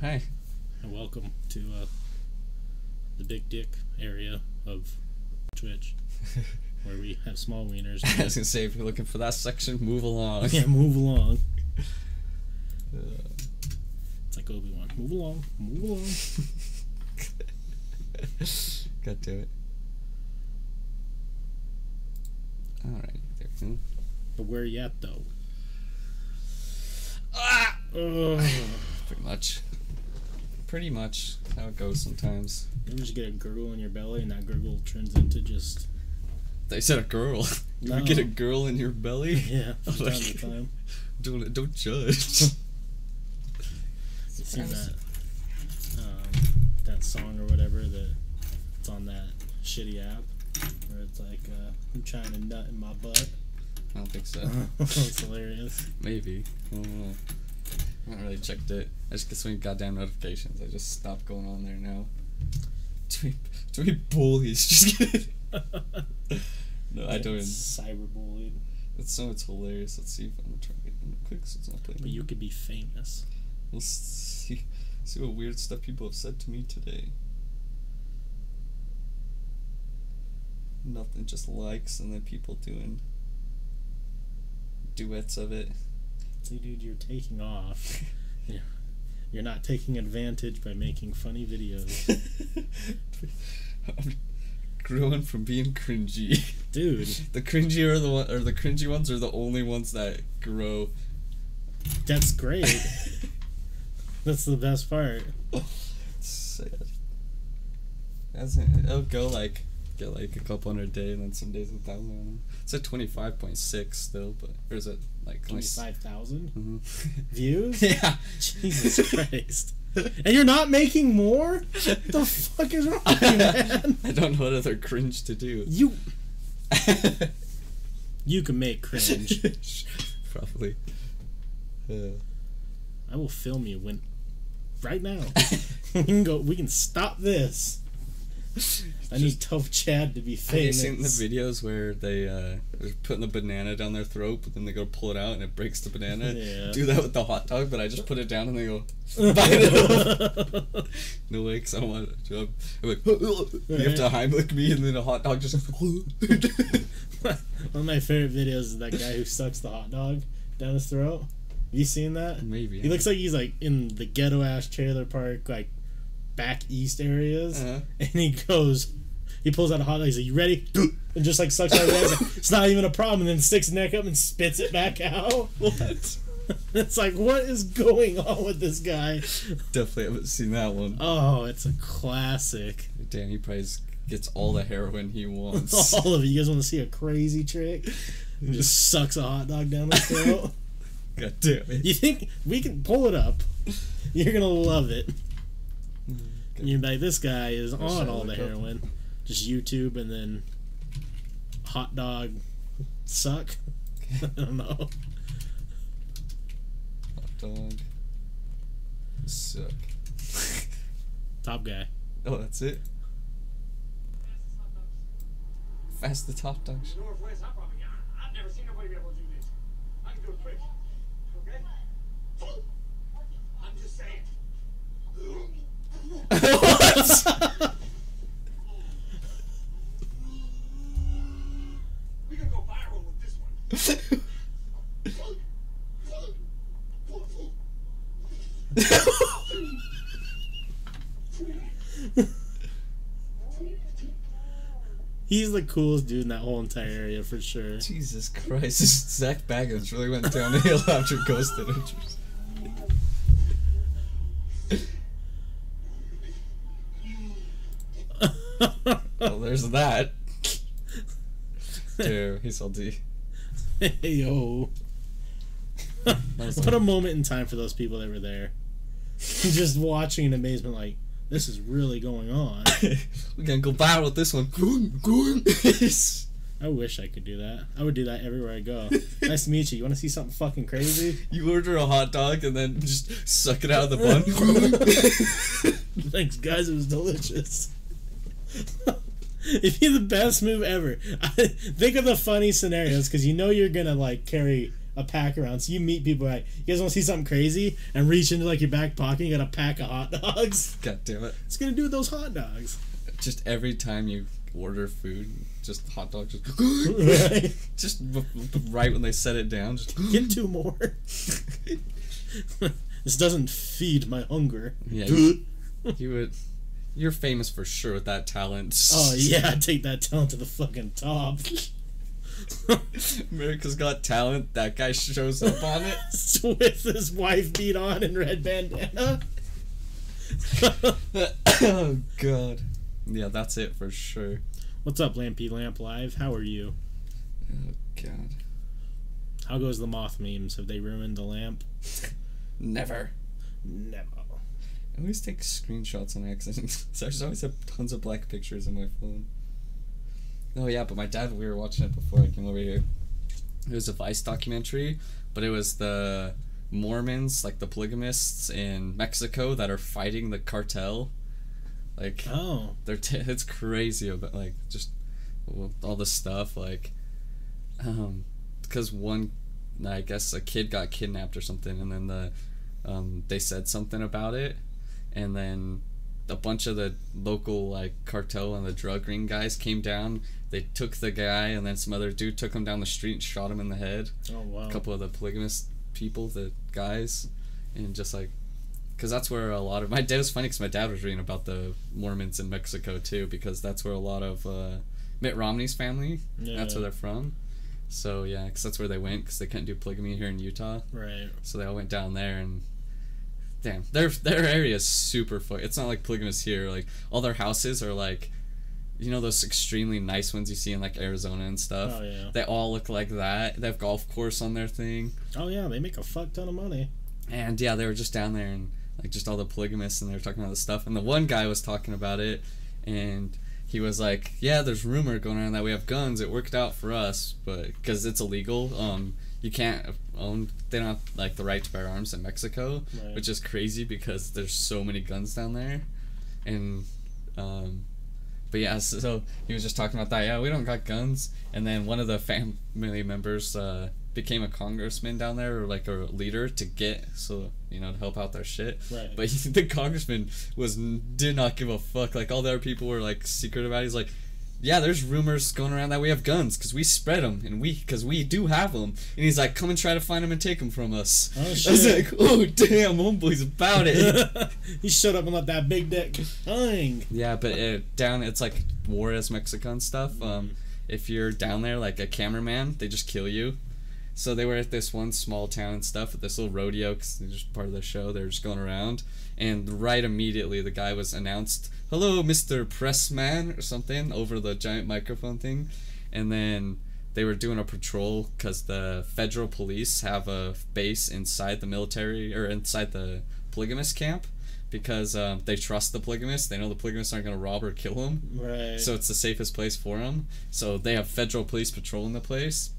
hey. And welcome to uh, the big dick area of Twitch, where we have small wieners. I was gonna say, if you're looking for that section, move along. yeah, move along. Uh, It's like Obi Wan. Move along. Move along. God damn it. Alright, there we go. But where you at though? Ah! Ugh. Pretty much. Pretty much how it goes sometimes. You just get a gurgle in your belly and that gurgle turns into just They said a girl. Do we No. get a girl in your belly? yeah from time to time. Don't don't judge. You seen that um, that song or whatever that it's on that shitty app where it's like uh, I'm trying to nut in my butt. I don't think so. it's hilarious. Maybe. I don't know. I haven't really checked it. I just get so many goddamn notifications. I just stopped going on there now. Too many bullies. Just kidding. no, I don't. It's cyberbullied. It's so it's hilarious. Let's see if I'm gonna try to get in quick so it's not playing. But you could be famous. We'll see. See what weird stuff people have said to me today. Nothing, just likes and then people doing duets of it. See, dude, you're taking off. You're not taking advantage by making funny videos. I'm growing from being cringy. Dude, The cringy are the one, or the cringy ones are the only ones that grow. that's great. That's the best part. Sad. That's it. It'll go like get like a couple hundred a day, and then some days a thousand. I don't know. It's at twenty five point six still, but or is it like only s- 25,000 Mhm. views? yeah. Jesus Christ. And you're not making more? the fuck is wrong man? I don't know what other cringe to do. You you can make cringe. Probably. Uh, I will film you when right now. we can go we can stop this. I need Tough Chad to be have you seen the videos where they uh, they're putting the banana down their throat, but then they go pull it out and it breaks the banana? Yeah. Do that with the hot dog, but I just put it down and they go bite it. No way, because I don't want it to. I'm, I'm like, you have to Heimlich me, and then a hot dog just. One of my favorite videos is that guy who sucks the hot dog down his throat. Have you seen that? Maybe. He looks like he's like in the ghetto ass trailer park, like back east areas, Uh-huh. and he goes, he pulls out a hot dog. He's like, "You ready?" And just like sucks out the He's like, It's not even a problem. And then sticks his neck up and spits it back out. What? it's like, what is going on with this guy? Definitely haven't seen that one. Oh, it's a classic. Danny Price gets all the heroin he wants. All of it. You guys want to see a crazy trick? He just sucks a hot dog down his throat. God damn it. You think we can pull it up? You're gonna love it. You're like, this guy is Or should on all the look up? heroin. Just YouTube and then hot dog suck. I don't know. Hot dog. Suck. Top guy. Oh, that's it? Fastest hot dogs. Northwest, I probably, I, have never seen nobody be able to do this. I can do it quick. Okay? I'm just saying. What? We can go viral with this one. He's the coolest dude in that whole entire area for sure. Jesus Christ, Zak Bagans really went downhill after Ghost Adventures. Well, there's that. Dude, he's salty. hey yo. what a moment in time for those people that were there. Just watching in amazement, like, this is really going on. We're gonna go viral with this one. Going, going. I wish I could do that. I would do that everywhere I go. nice to meet you. You want to see something fucking crazy? you order a hot dog and then just suck it out of the bun. Thanks, guys. It was delicious. It'd be the best move ever. think of the funny scenarios because you know you're gonna like carry a pack around. So you meet people like, you guys want to see something crazy? And reach into like your back pocket, you got a pack of hot dogs. God damn it! It's gonna do with those hot dogs. Just every time you order food, just hot dogs, just right? just right when they set it down, just Get two more. this doesn't feed my hunger. yeah. You, you would. You're famous for sure with that talent. Oh yeah, take that talent to the fucking top. America's Got Talent. That guy shows up on it. With his wife beat on and red bandana. oh god. Yeah, that's it for sure. What's up, Lampy Lamp Live? How are you? Oh god. How goes the moth memes? Have they ruined the lamp? Never. Never. I always take screenshots on accident. so I just always have tons of black pictures on my phone. Oh yeah, but my dad we were watching it before I came over here. It was a Vice documentary, but it was the Mormons, like the polygamists in Mexico that are fighting the cartel. Like Oh, they're t- it's crazy about like just all the stuff like um because one I guess a kid got kidnapped or something and then the um they said something about it and then a bunch of the local like cartel and the drug ring guys came down they took the guy and then some other dude took him down the street and shot him in the head oh wow. a couple of the polygamous people, the guys, and just like, because that's where a lot of my dad was funny because my dad was reading about the Mormons in Mexico too because that's where a lot of uh, Mitt Romney's family, Yeah. that's where they're from. So yeah, because that's where they went because they couldn't do polygamy here in Utah, Right. so they all went down there and. Damn, their their area is super It's not like polygamous here. Like all their houses are like, you know, those extremely nice ones you see in like Arizona and stuff. Oh yeah. They all look like that. They have golf course on their thing. Oh yeah. They make a fuck ton of money. And yeah, they were just down there and like just all the polygamists and they were talking about this stuff. And the one guy was talking about it and he was like, "Yeah, there's rumor going around that we have guns. It worked out for us, but because it's illegal, um, you can't own. They don't have like the right to bear arms in Mexico, Right. which is crazy because there's so many guns down there, and um, but yeah, so, so he was just talking about that. Yeah, we don't got guns. And then one of the family members uh, became a congressman down there, or like a leader to get so you know to help out their shit. Right. But he, the congressman was did not give a fuck. Like all the other people were like secret about. it. He's like. Yeah, there's rumors going around that we have guns because we spread them and we because we do have them. And he's like, "Come and try to find them and take them from us." Oh, I was shit. like, "Oh damn, homeboy's about it." he showed up and let that big dick hang. Yeah, but uh, down it's like Juarez, Mexico and stuff. Um, if you're down there like a cameraman, they just kill you. So they were at this one small town and stuff at this little rodeo because they're just part of the show. They're just going around, and right immediately the guy was announced, "Hello, Mister Pressman" or something over the giant microphone thing, and then they were doing a patrol because the federal police have a base inside the military or inside the polygamist camp because um, they trust the polygamists. They know the polygamists aren't going to rob or kill them. Right. So it's the safest place for them. So they have federal police patrolling the place.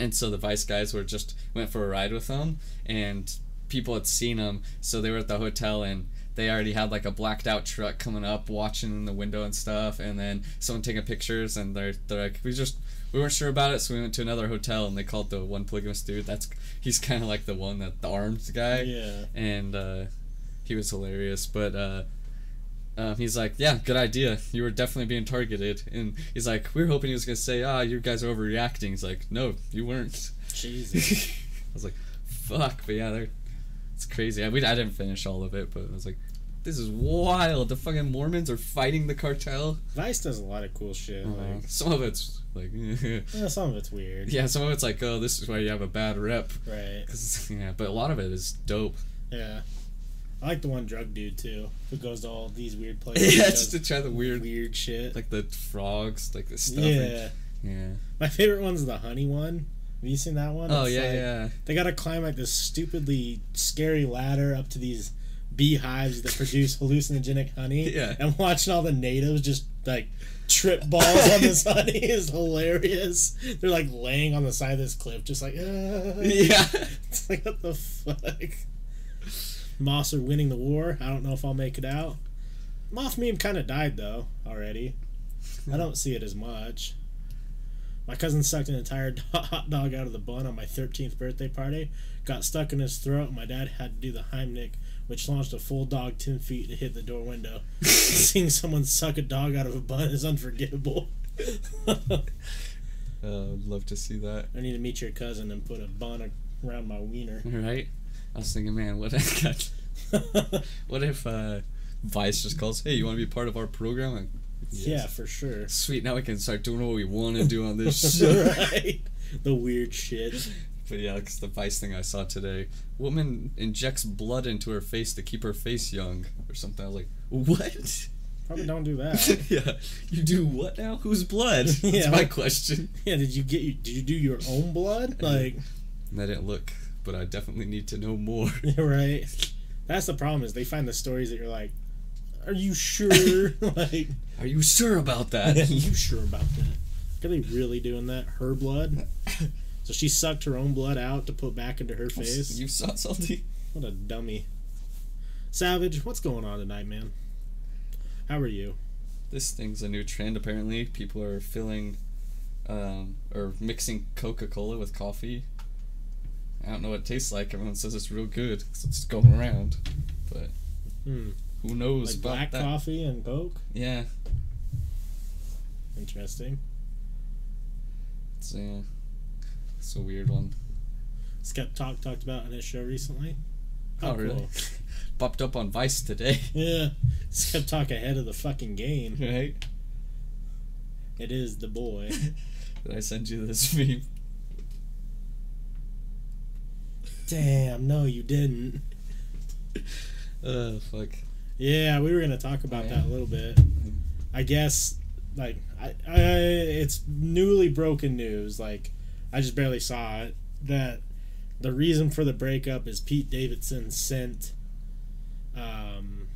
And so the vice guys were just went for a ride with them and people had seen them. So they were at the hotel and they already had like a blacked out truck coming up watching in the window and stuff and then someone taking pictures and they're they're like we just we weren't sure about it so we went to another hotel and they called the one polygamous dude that's he's kind of like the one that the arms guy yeah. and uh, he was hilarious. But uh, um, he's like, "Yeah, good idea. You were definitely being targeted." And he's like, "We were hoping he was gonna say, ah, you guys are overreacting." He's like, "No, you weren't." Jesus. I was like, "Fuck!" But yeah, they're it's crazy. I, we, I didn't finish all of it, but I was like, "This is wild. The fucking Mormons are fighting the cartel." Vice does a lot of cool shit. Uh, Like, some of it's like, yeah, some of it's weird. yeah, some of it's like, "Oh, this is why you have a bad rep." Right. yeah, but a lot of it is dope. Yeah. I like the one drug dude too, who goes to all these weird places. yeah, just to try the weird, weird shit. like the frogs, like the stuff. yeah. Yeah. My favorite one's the honey one. Have you seen that one? Oh It's yeah, like- yeah. They gotta climb like this stupidly scary ladder up to these beehives that produce hallucinogenic honey. Yeah. And watching all the natives just like trip balls on this honey is hilarious. They're like laying on the side of this cliff, just like, "Ah." Yeah. It's like, what the fuck? Moss are winning the war. I don't know if I'll make it out. Moth meme kind of died though already. I don't see it as much. My cousin sucked an entire hot dog out of the bun on my 13th birthday party, got stuck in his throat, and my dad had to do the Heimlich, which launched a full dog 10 feet to hit the door window. Seeing someone suck a dog out of a bun is unforgivable. Uh, I'd love to see that. I need to meet your cousin and put a bun around my wiener. Right? I was thinking, man, what if what if uh, Vice just calls, hey, you want to be part of our program? Like, Yeah, for sure. Sweet, now we can start doing what we want to do on this show. right. The weird shit. But yeah, it's the Vice thing I saw today. Woman injects blood into her face to keep her face young, or something. I was like, what? Probably don't do that. yeah, you do what now? Whose blood? That's Yeah, my question. yeah, did you get you did you do your own blood? Like And I didn't look, but I definitely need to know more. right. That's the problem is they find the stories that you're like, Are you sure? like Are you sure about that? Are you sure about that? Are they really doing that? Her blood? So she sucked her own blood out to put back into her face? You saw salty? What a dummy. Savage, what's going on tonight, man? How are you? This thing's a new trend. Apparently, people are filling, um, or mixing Coca-Cola with coffee. I don't know what it tastes like. Everyone says it's real good 'cause it's going around, but Hmm. who knows Like about black that? coffee and Coke? Yeah, Interesting. it's yeah, it's a weird one. Skep Talk talked about on his show recently. Oh, really? cool. Popped up on Vice today. Yeah. Skep Talk ahead of the fucking game. Right? It is the boy. Did I send you this meme? Damn, no, you didn't. Oh fuck. Yeah, we were gonna talk about Oh, yeah. that a little bit. I guess, like, I, I, it's newly broken news. Like, I just barely saw it. That the reason for the breakup is Pete Davidson sent um,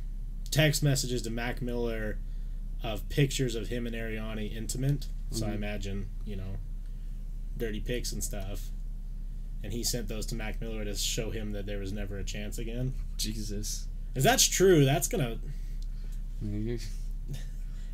text messages to Mac Miller of pictures of him and Ariana intimate. So I Mhm. imagine, you know, dirty pics and stuff. And he sent those to Mac Miller to show him that there was never a chance again. Jesus. If that's true, that's gonna mm-hmm.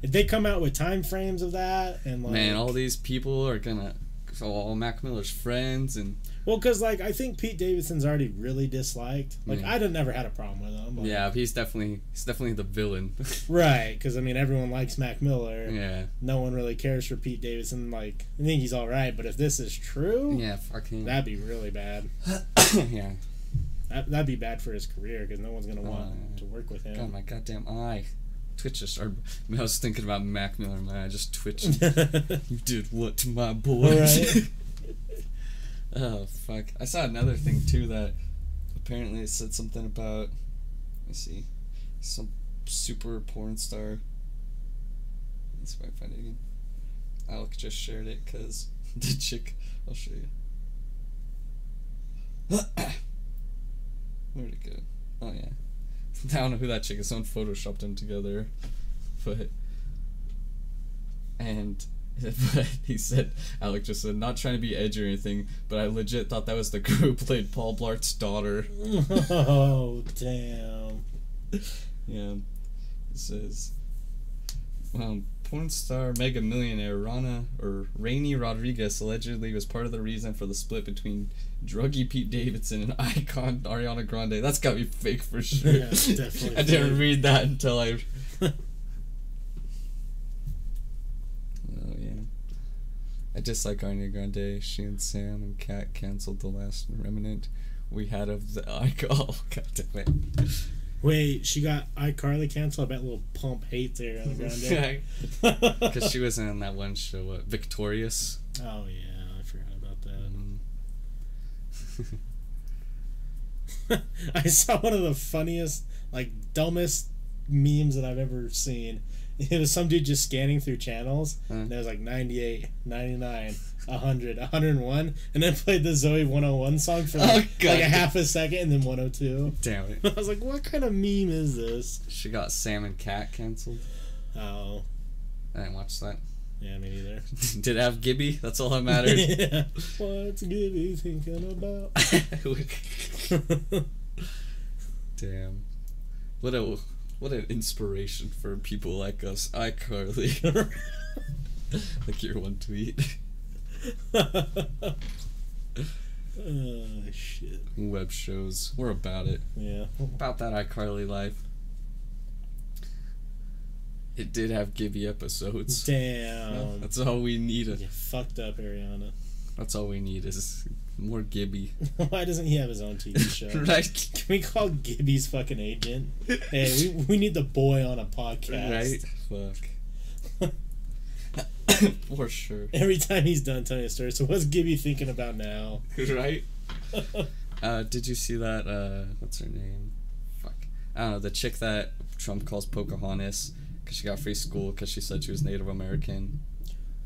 if they come out with time frames of that and like Man, all these people are gonna. So all Mac Miller's friends and well because like i think pete davidson's already really disliked like Yeah. i would have never had a problem with him like- yeah, he's definitely he's definitely the villain. right because i mean everyone likes mac miller yeah, no one really cares for pete davidson like i think he's all right but if this is true yeah, fuck him. that'd be really bad yeah, that, that'd be bad for his career because no one's gonna want Uh, to work with him. God, my goddamn eye. Twitch just started. I, was thinking about Mac Miller, and my eye just twitched. you did what to my boy? Oh fuck! I saw another thing too that apparently it said something about. Let me see, some super porn star. Let's see if I find it again. Alec just shared it because the chick. I'll show you. Where'd it go? Oh yeah. I don't know who that chick is. Someone photoshopped them together, but and but he said Alec just said not trying to be edgy or anything, but I legit thought that was the girl who played Paul Blart's daughter. oh damn Yeah, it says um, porn star mega millionaire Rana or Rainy Rodriguez allegedly was part of the reason for the split between druggy Pete Davidson and icon Ariana Grande. That's gotta be fake for sure. Yeah, definitely I didn't read that until I. oh yeah. I dislike Ariana Grande. She and Sam and Cat canceled the last remnant we had of the. Oh god damn it. wait she got icarly canceled i bet little pump hates ariana grande Because she was in that one show, what, Victorious. Oh yeah, I forgot about that. Um, I saw one of the funniest, like dumbest memes that I've ever seen. It was some dude just scanning through channels. Huh. And there was like 98, 99, 100, 101, and then played the Zoey 101 song for oh, like, Oh, like a half a second and then 102. damn it. I was like, what kind of meme is this? She got Sam and Cat canceled. Oh, I didn't watch that. yeah, me neither. Did it have Gibby? That's all that mattered. yeah. What's Gibby thinking about? Damn. What a what an inspiration for people like us. iCarly. like your one tweet. oh shit. Web shows. We're about it. Yeah. About that iCarly life. It did have Gibby episodes. Damn. That's all we needed. You fucked up, Ariana. That's all we need is more Gibby. Why doesn't he have his own TV show? right? Can we call Gibby's fucking agent? Hey, we, we need the boy on a podcast. Right? Fuck. For sure. Every time he's done telling a story. So what's Gibby thinking about now? Right? Uh, did you see that? Uh, what's her name? Fuck. I don't know. The chick that Trump calls Pocahontas because she got free school because she said she was Native American.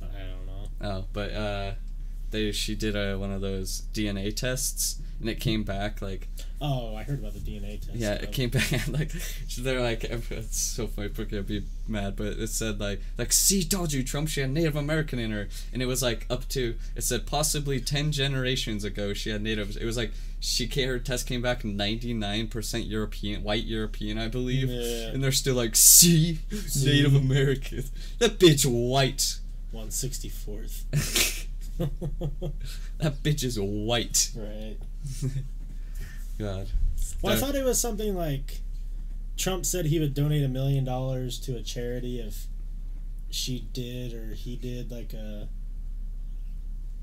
I don't know. Oh, but uh, they she did a, one of those DNA tests and it came back like Oh, I heard about the DNA test. yeah, it came back and, like they're like it's so funny. Brooke would be mad, but it said like like see told you Trump she had Native American in her, and it was like up to it said possibly ten generations ago she had Native. It was like she came, her test came back ninety nine percent European, white European, I believe, Yeah. and they're still like see See. Native American. That bitch white. One sixty fourth. that bitch is white. right. God. Well, I thought it was something like Trump said he would donate a million dollars to a charity if she did or he did like a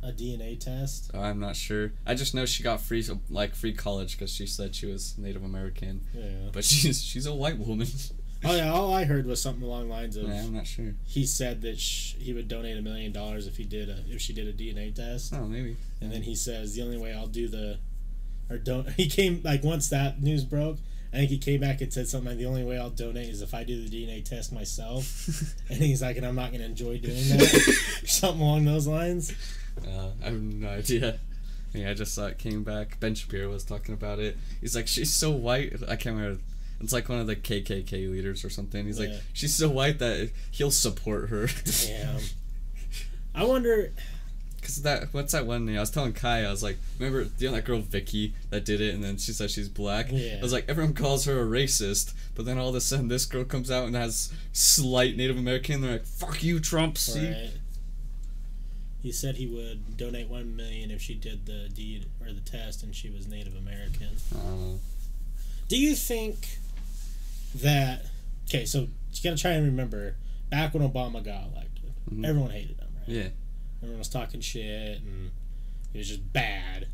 a DNA test. I'm not sure. I just know she got free like free college because she said she was Native American, Yeah. but she's she's a white woman. Oh yeah. All I heard was something along the lines of yeah, I'm not sure. he said that sh- he would donate a million dollars if he did a if she did a DNA test, Oh, maybe. and then he says the only way I'll do the or don't. He came like once that news broke. I think he came back and said something like the only way I'll donate is if I do the DNA test myself. And he's like, and I'm not gonna enjoy doing that, something along those lines. Uh, I have no idea. Yeah, I just saw it came back. Ben Shapiro was talking about it. He's like, she's so white. I can't remember. It's like one of the KKK leaders or something. He's Yeah. like, she's so white that he'll support her. Damn. I wonder. Cause that what's that one name? I was telling Kai, I was like, remember you know that girl Vicky that did it, and then she said she's black. Yeah. I was like, everyone calls her a racist, but then all of a sudden this girl comes out and has slight Native American. They're like, fuck you, Trump. See. Right. He said he would donate one million if she did the deed or the test and she was Native American. Uh, Do you think that? Okay, so you gotta try and remember back when Obama got elected, Mhm. everyone hated him, right? yeah. Everyone was talking shit and it was just bad.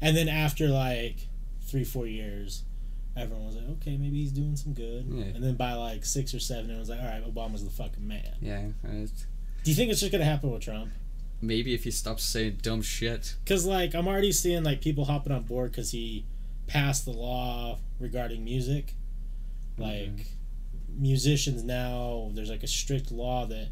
And then after like three, four years, everyone was like, okay, maybe he's doing some good. Yeah. And then by like six or seven, everyone's like, all right, Obama's the fucking man. Yeah. Do you think it's just gonna happen with Trump? maybe if he stops saying dumb shit. Because like I'm already seeing like people hopping on board because he passed the law regarding music. Like musicians now, there's like a strict law that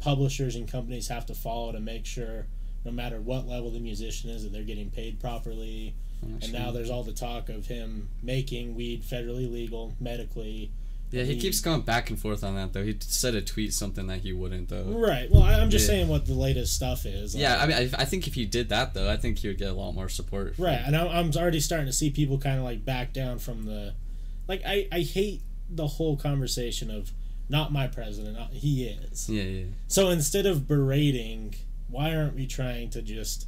publishers and companies have to follow to make sure, no matter what level the musician is, that they're getting paid properly. I'm And sure. now there's all the talk of him making weed federally legal medically. yeah, he he- keeps going back and forth on that though. He said a tweet something that he wouldn't though. Right. Well, I'm just Yeah. saying what the latest stuff is. Like, Yeah, I mean, I, I think if he did that though, I think he would get a lot more support. Right, and I'm already starting to see people kind of like back down from the, like I I hate the whole conversation of not my president, not, he is. Yeah, yeah. So instead of berating, why aren't we trying to just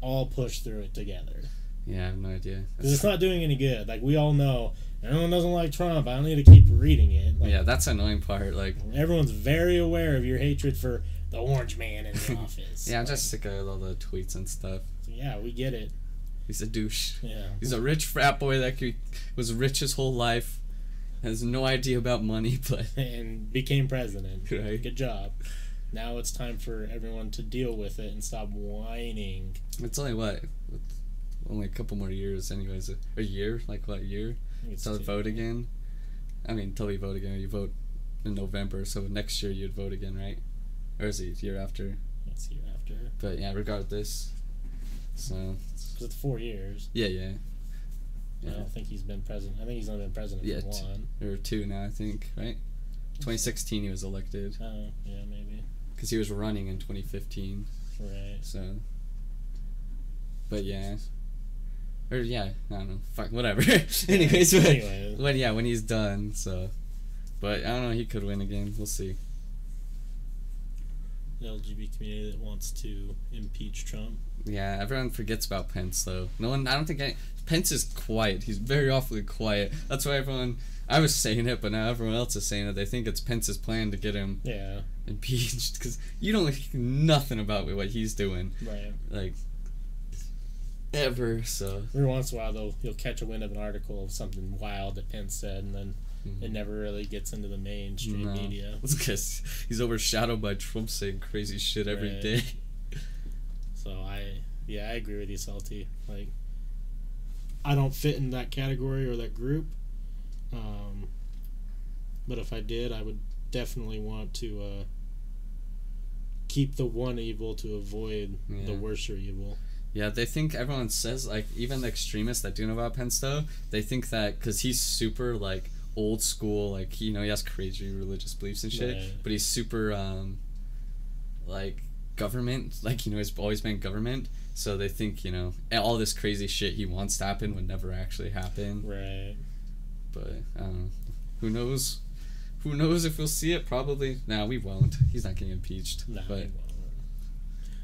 all push through it together? Yeah, I have no idea. Because it's not doing any good. Like we all know, everyone doesn't like Trump. I don't need to keep reading it. Like, yeah, that's the annoying part. Like, everyone's very aware of your hatred for the orange man in the office. yeah, I'm Like, just sick of all the tweets and stuff. yeah, we get it. He's a douche. Yeah. He's a rich frat boy that could, was rich his whole life, has no idea about money, but and became president. Right. Good job. Now it's time for everyone to deal with it and stop whining. it's only what, only a couple more years, anyways. A, a year, like what year? It's vote again. I mean, till we vote again. You vote in November, so next year you'd vote again, right? Or is it year after? It's year after. But yeah, regardless. So Because it's four years. yeah, yeah, I don't think he's been president. I think he's only been president Yeah, for t- or two now, I think, right? 2016 he was elected Oh, yeah, maybe. because he was running in 2015. Right. So, but yeah, or yeah, I don't know. Fuck, whatever. Anyways, but Anyways. when yeah, when he's done. So, but I don't know. He could win again. We'll see. LGBT community that wants to impeach Trump. Yeah, everyone forgets about Pence though. No one. I don't think any, Pence is quiet. He's very awfully quiet. That's why everyone. I was saying it, but now everyone else is saying it. They think it's Pence's plan to get him Yeah, impeached because you don't think nothing about what he's doing, right. like ever. So Every once in a while, though, you'll catch a wind of an article of something wild that Pence said, and then Mhm. it never really gets into the mainstream No. media. it's because he's overshadowed by Trump saying crazy shit every Right. day. So I, yeah, I agree with you, Salty. Like, I don't fit in that category or that group. Um, but if I did, I would definitely want to uh, keep the one evil to avoid the Yeah. worser evil. Yeah, they think everyone says like even the extremists that do know about Pence though they think that because he's super like old school like you know he has crazy religious beliefs and shit Right. but he's super um like government like you know he's always been government so they think you know all this crazy shit he wants to happen would never actually happen Right. but I who knows who knows if we'll see it probably no we won't he's not getting impeached No, but he won't.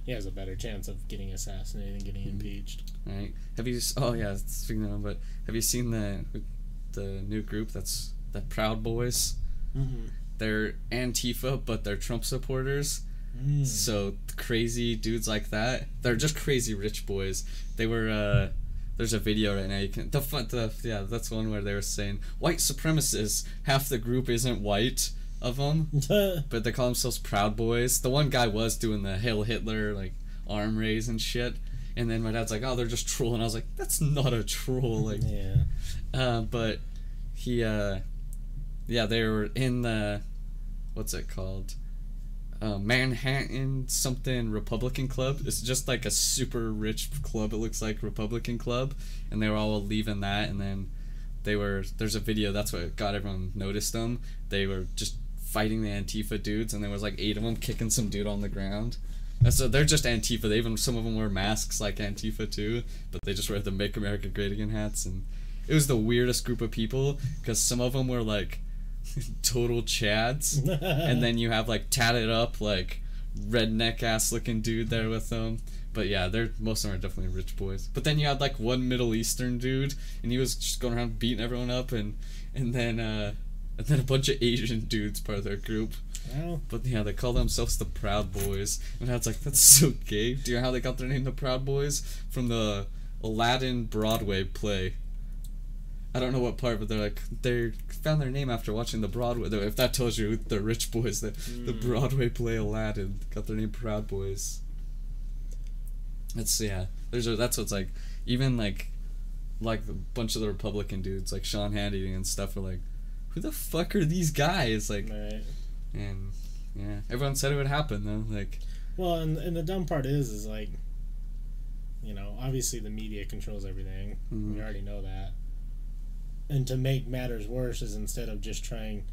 He has a better chance of getting assassinated than getting Mhm. impeached. Right. Have you? Oh yeah. Speaking of, but have you seen the the new group that's the Proud Boys? Mm-hmm. They're Antifa, but they're Trump supporters. Mm. So crazy dudes like that. They're just crazy rich boys. They were. uh There's a video right now. You can the fun. The yeah. That's one where they were saying white supremacists. Half the group isn't white of them, but they call themselves Proud Boys. The one guy was doing the Hail Hitler like arm raise and shit. And then my dad's like, "Oh, they're just trolling." I was like, "That's not a troll." Like, yeah. Uh, but he, uh, yeah, they were in the, what's it called? Uh, Manhattan something Republican Club. It's just like a super rich club. It looks like Republican Club, and they were all leaving that, and then they were. There's a video. That's what got everyone noticed them. They were just fighting the Antifa dudes, and there was like eight of them kicking some dude on the ground. And so they're just Antifa. They even some of them wear masks like Antifa too, but they just wear the "Make America Great Again" hats, and it was the weirdest group of people because some of them were like total chads, and then you have like tatted up like redneck ass looking dude there with them. But yeah, they're most of them are definitely rich boys. But then you had like one Middle Eastern dude, and he was just going around beating everyone up, and and then uh, and then a bunch of Asian dudes part of their group. well, But yeah, they call themselves the Proud Boys, and I was like, that's so gay. Do you know how they got their name, the Proud Boys? From the Aladdin Broadway play. I don't know what part, but they're like they found their name after watching the Broadway. though, If that tells you the rich boys, the the Mm. Broadway play Aladdin got their name Proud Boys. That's yeah. There's a, that's what's like. Even like, like a bunch of the Republican dudes like Sean Hannity and stuff are like, who the fuck are these guys? Like, right. and yeah, everyone said it would happen though. Like, Well, and, and the dumb part is, is like, you know, obviously the media controls everything. Mhm. We already know that. And to make matters worse is instead of just trying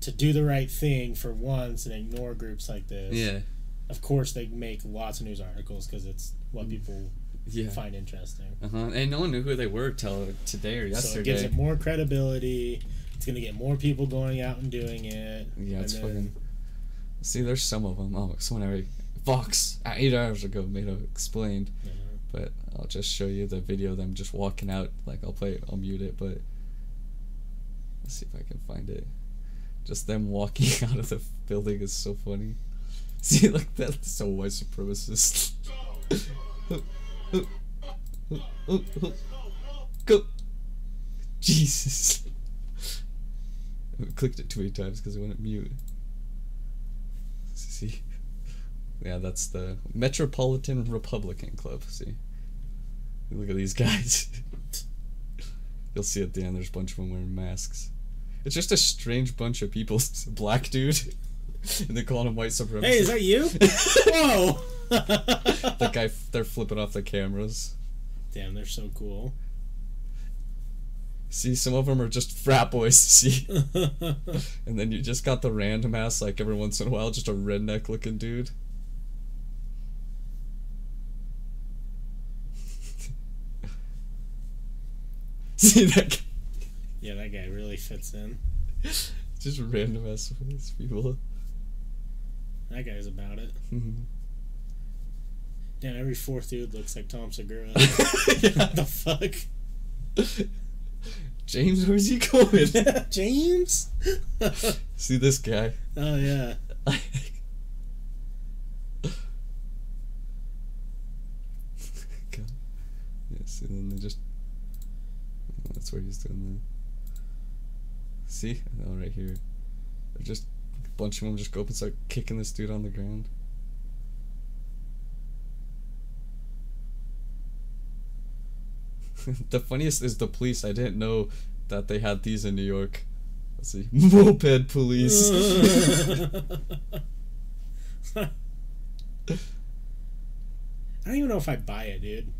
to do the right thing for once and ignore groups like this. yeah, Of course, they make lots of news articles because it's what people yeah, find interesting. uh huh. And no one knew who they were till today or yesterday. So it gives it more credibility. It's gonna get more people going out and doing it. Yeah, it's then- fucking. See, there's some of them. Oh, someone already. Fox uh, eight hours ago made a explained, but I'll just show you the video of them just walking out. Like I'll play, it, I'll mute it, but let's see if I can find it. Just them walking out of the building is so funny. See, like that's so white supremacist. Go. Jesus. I clicked it too many times because it wouldn't mute. See? Yeah, that's the Metropolitan Republican Club. See? Look at these guys. You'll see at the end, there's a bunch of them wearing masks. It's just a strange bunch of people. Black dude. and they call him white supremacist. Hey, is that you? Whoa! that guy, they're flipping off the cameras. Damn, they're so cool. See, some of them are just frat boys. See, and then you just got the random ass, like every once in a while, just a redneck looking dude. See that? Guy? Yeah, that guy really fits in. Just random ass people. That guy's about it. Mhm. Damn, every fourth dude looks like Tom Segura. what the fuck? James, where's he going? James? See this guy? oh yeah. God. Yes, and then they just. That's where he's doing the. See? Oh, right here. They're just. A bunch of them just go up and start kicking this dude on the ground. the funniest is the police. I didn't know that they had these in New York. Let's see. Moped police. I don't even know if I buy it, dude.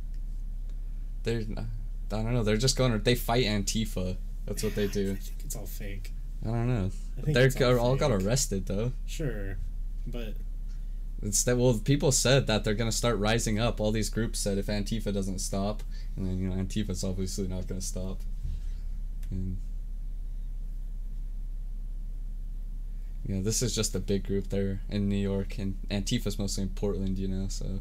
they're. not- I don't know. They're just going. To they fight Antifa. That's what they do. I do. think it's all fake. I don't know. I They're all all, all got arrested though. Sure, but It's that well, people said that they're gonna start rising up. All these groups said if Antifa doesn't stop, and then you know Antifa's obviously not gonna stop. And yeah, this is just a big group there in New York, and Antifa's mostly in Portland, you know. So,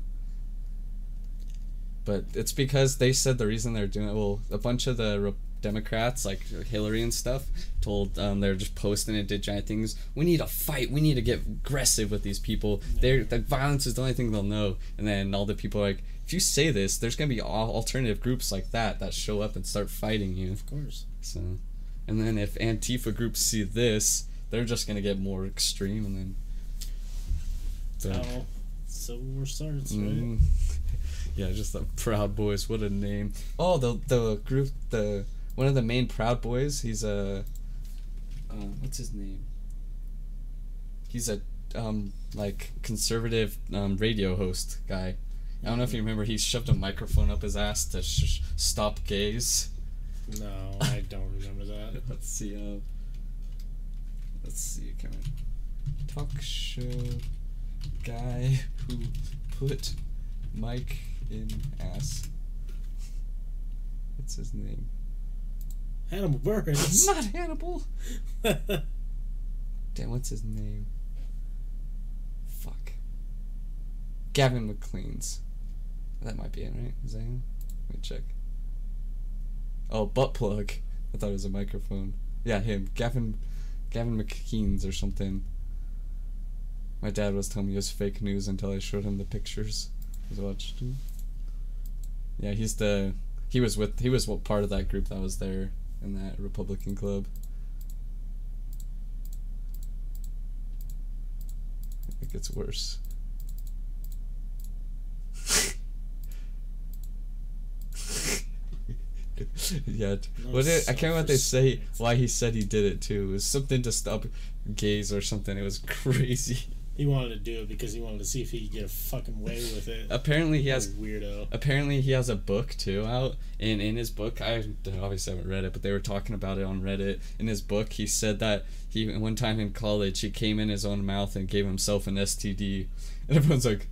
but it's because they said the reason they're doing it. Well, a bunch of the Re- Democrats, like Hillary and stuff, told um, they're just posting and did giant things. We need to fight. We need to get aggressive with these people. They're that violence is the only thing they'll know. And then all the people are like, if you say this, there's gonna be al- alternative groups like that that show up and start fighting you. of course. So, and then if Antifa groups see this, they're just gonna get more extreme, and then. So, How Civil War starts, right? mhm. yeah, just the Proud Boys. What a name! Oh, the the group, the one of the main Proud Boys. He's a. Uh, what's his name? He's a um like conservative um, radio host guy. I don't know if you remember. He shoved a microphone up his ass to sh- stop gays. No, I don't remember that. Let's see. Uh, let's see. Can I talk show guy who put Mike in ass? What's his name? Hannibal Buress. Not Hannibal. Damn, what's his name? Fuck. Gavin McLean's. That might be it, right? Is that him? Let me check. Oh, butt plug. I thought it was a microphone. Yeah, him. Gavin Gavin McKeens or something. My dad was telling me it was fake news until I showed him the pictures. I was watching. Yeah, he's the he was with he was what part of that group that was there in that Republican club. It gets worse. yeah. No What it, I can't remember what they say why he said he did it too. It was something to stop gays or something. It was crazy. He wanted to do it because he wanted to see if he could get a fucking way with it. Apparently he has weirdo. apparently he has a book too out and in his book i obviously haven't read it but they were talking about it on reddit in his book he said that he one time in college he came in his own mouth and gave himself an std and everyone's like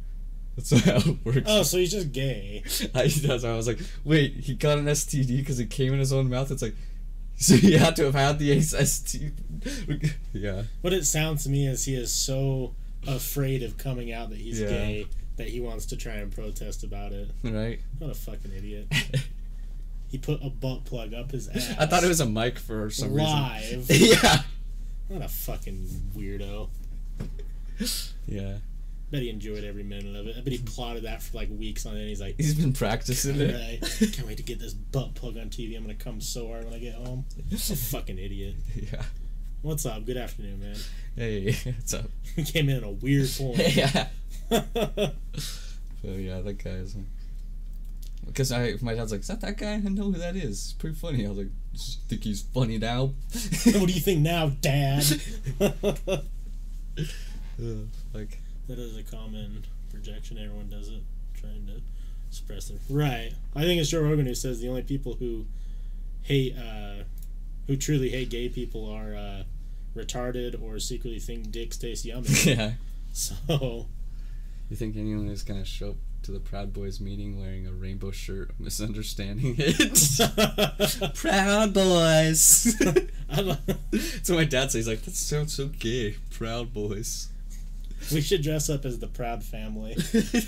that's not how it works Oh, so he's just gay. I, that's why i was like wait he got an std because it came in his own mouth it's like so he had to have had the ST. yeah What it sounds to me is he is so afraid of coming out that he's Yeah. gay that he wants to try and protest about it. right What a fucking idiot. He put a butt plug up his ass. i thought it was a mic for some live. reason Live. yeah What a fucking weirdo. yeah Bet he enjoyed every minute of it. I bet he plotted that for like weeks on end. He's like, he's been practicing it right, can't wait to get this butt plug on TV. I'm gonna come so hard when I get home. A fucking idiot. Yeah. What's up? Good afternoon, man. Hey, what's up? He came in at a weird point. yeah. So yeah, that guy is. Because I, my dad's like, is that that guy? I know who that is. It's pretty funny. I was like, think he's funny now. what do you think now, Dad? Ugh, like, That is a common projection. Everyone does it, trying to suppress it. Right. I think it's Joe Rogan who says the only people who hate, uh, who truly hate gay people are uh, retarded or secretly think dicks taste yummy. yeah. so, You think anyone is gonna show up to the Proud Boys meeting wearing a rainbow shirt, misunderstanding it? Proud Boys. So my dad says like, that sounds so gay. Proud Boys. We should dress up as the Proud Family.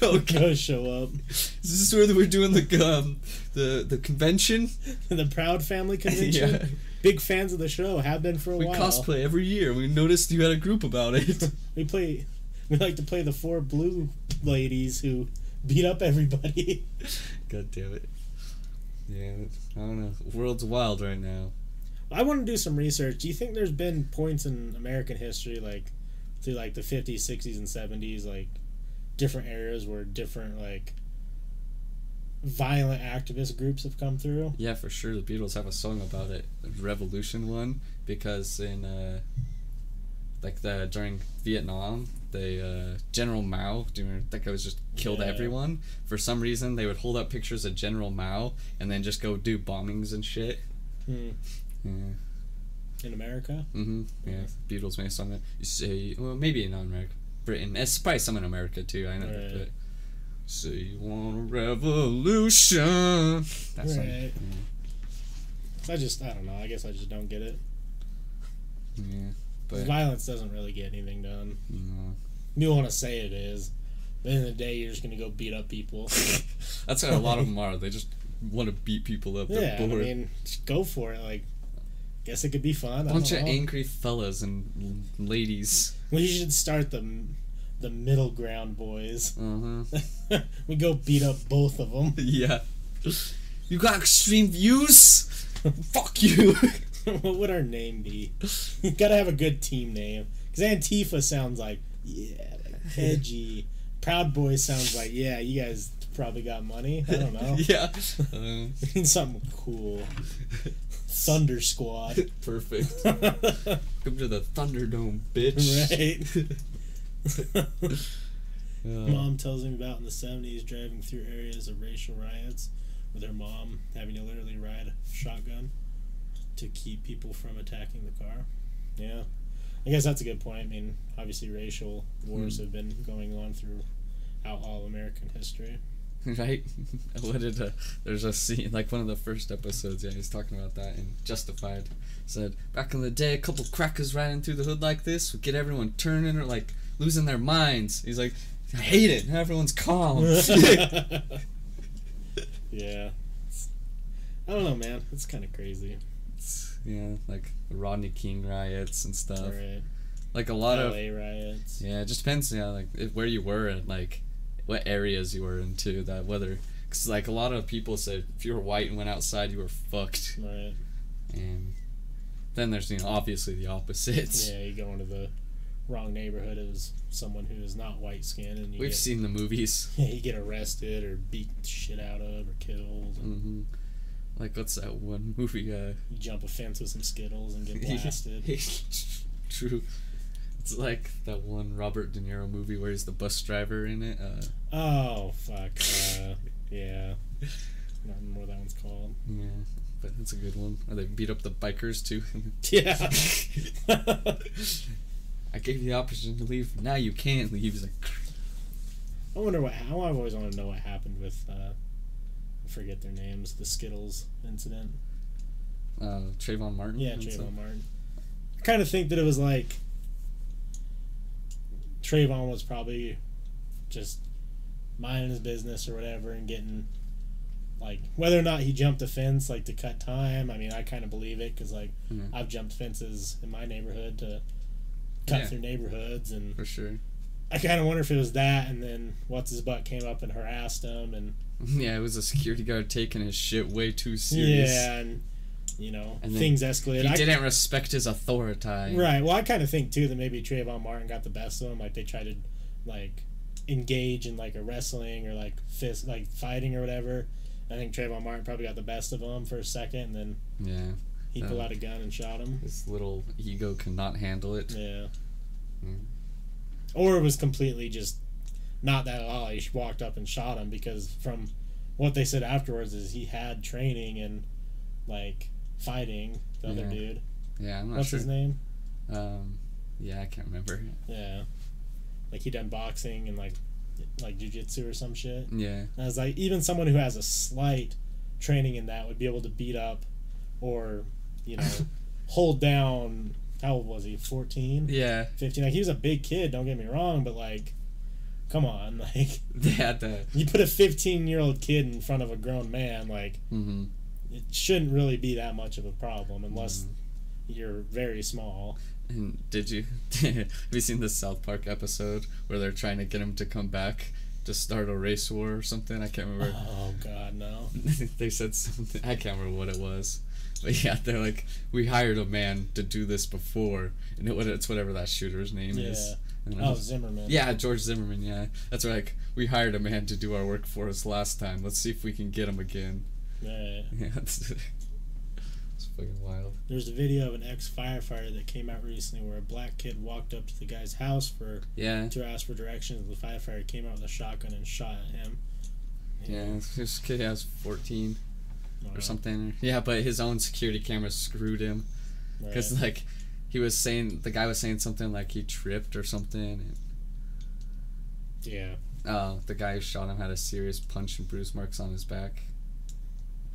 okay. Go show up. Is this where we're doing the um the the convention? the Proud Family convention. Yeah. Big fans of the show. Have been for a We while. We cosplay every year. We noticed you had a group about it. We play. We like to play the four blue ladies who beat up everybody. God damn it. Yeah, I don't know. World's wild right now. I want to do some research. Do you think there's been points in American history, like through like the 50s, 60s, and 70s, like different eras where different like violent activist groups have come through? Yeah, for sure. The Beatles have a song about it, Revolution one, because in uh, like the during Vietnam, they uh, General Mao. Do you remember that guy was just killed Yeah. everyone? For some reason, they would hold up pictures of General Mao and then just go do bombings and shit. Hmm. Yeah. In America? Mm-hmm. Yeah. Beatles made a song that you say, well, maybe not America, Britain. It's probably some in America too. I know. Right. But say you want a revolution. That's. Right. I just, I don't know. I guess I just don't get it. Yeah. yeah. But Violence doesn't really get anything done. no. You want to say it is. But in the day, you're just going to go beat up people. That's how a lot of them are. They just want to beat people up. They're yeah, I bored. mean, just go for it. Like, guess it could be fun. A Bunch of know. angry fellas and ladies. We should start the the middle ground boys. Huh. we go beat up both of them. yeah. You got extreme views. Fuck you. what would our name be? You gotta have a good team name. Because Antifa sounds like yeah, like edgy. Proud Boys sounds like yeah, you guys probably got money. I don't know. yeah. Um, something cool. Thunder Squad. perfect. Come to the Thunderdome, bitch. Uh, Mom tells him about in the 70s driving through areas of racial riots with her mom having to literally ride a shotgun to keep people from attacking the car. Yeah. I guess that's a good point. I mean, obviously, racial wars Hmm. have been going on throughout all American history. right? what did uh, there's a scene like one of the first episodes? Yeah, he's talking about that and Justified said back in the day, a couple crackers riding through the hood like this would get everyone turning or like losing their minds. He's like, I hate it. Everyone's calm. yeah. It's- I don't know, man. It's kind of crazy. yeah, like the Rodney King riots and stuff. All right. Like a lot of LA riots. Yeah, it just depends. Yeah, like if, where you were and like what areas you were into. That whether because like a lot of people said if you were white and went outside, you were fucked. Right. And then there's you know obviously the opposites. Yeah, you go into the wrong neighborhood as someone who is not white skinned and you We've get, seen the movies. yeah, you get arrested or beat the shit out of or killed. And hmm Like what's that one movie? Uh, You jump a fence with some Skittles and get blasted. True. It's like that one Robert De Niro movie where he's the bus driver in it. Uh, oh fuck. Uh, yeah. I don't remember what that one's called. yeah, but that's a good one. Where they beat up the bikers too. Yeah. I gave you the option to leave. Now you can't leave. He's like, I wonder what. I've always wanted to know what happened with. Uh, I forget their names. The Skittles incident. uh, Trayvon Martin. Yeah. Trayvon Martin. I kind of think that it was like Trayvon was probably just minding his business or whatever and getting like whether or not he jumped a fence like to cut time. I mean, I kind of believe it because like Mhm. I've jumped fences in my neighborhood to cut Yeah. through neighborhoods and For sure. I kind of wonder if it was that and then what's his butt came up and harassed him and Yeah, it was a security guard taking his shit way too serious. yeah and you know And things escalated. He I- didn't respect his authority. Right. Well, I kind of think too that maybe Trayvon Martin got the best of him. Like they tried to like engage in like a wrestling or like fist like fighting or whatever. I think Trayvon Martin probably got the best of him for a second, and then Yeah. he Uh, pulled out a gun and shot him. His little ego cannot handle it. Yeah. Mm. Or it was completely just not that at all. He walked up and shot him because from what they said afterwards is he had training and like fighting the other dude. Yeah, I'm not What's sure. his name? Um, yeah, I can't remember. Yeah. Like he done boxing and like like jujitsu or some shit. Yeah. And I was like, even someone who has a slight training in that would be able to beat up or, you know, hold down How old was he? 14? Yeah, 15? Like, he was a big kid, don't get me wrong, but, like, come on. Like, they had to. you put a 15 year old kid in front of a grown man, like, hmm it shouldn't really be that much of a problem unless Mm-hmm. you're very small. And did you have you seen the South Park episode where they're trying to get him to come back to start a race war or something? I can't remember. Oh, God, no. they said something. I can't remember what it was. But yeah, they're like, we hired a man to do this before, and it, it's whatever that shooter's name is. Yeah. And Oh, Zimmerman. yeah, George Zimmerman. Yeah, that's like we hired a man to do our work for us last time. Let's see if we can get him again. Yeah. Yeah, it's, it's fucking wild. There's a video of an ex firefighter that came out recently where a black kid walked up to the guy's house for Yeah, to ask for directions. The firefighter came out with a shotgun and shot at him. yeah. This kid has 14 Wow. or something. Yeah, but his own security camera screwed him. Right. Because like he was saying, the guy was saying something like he tripped or something. And, yeah. uh, the guy who shot him had a serious punch and bruise marks on his back.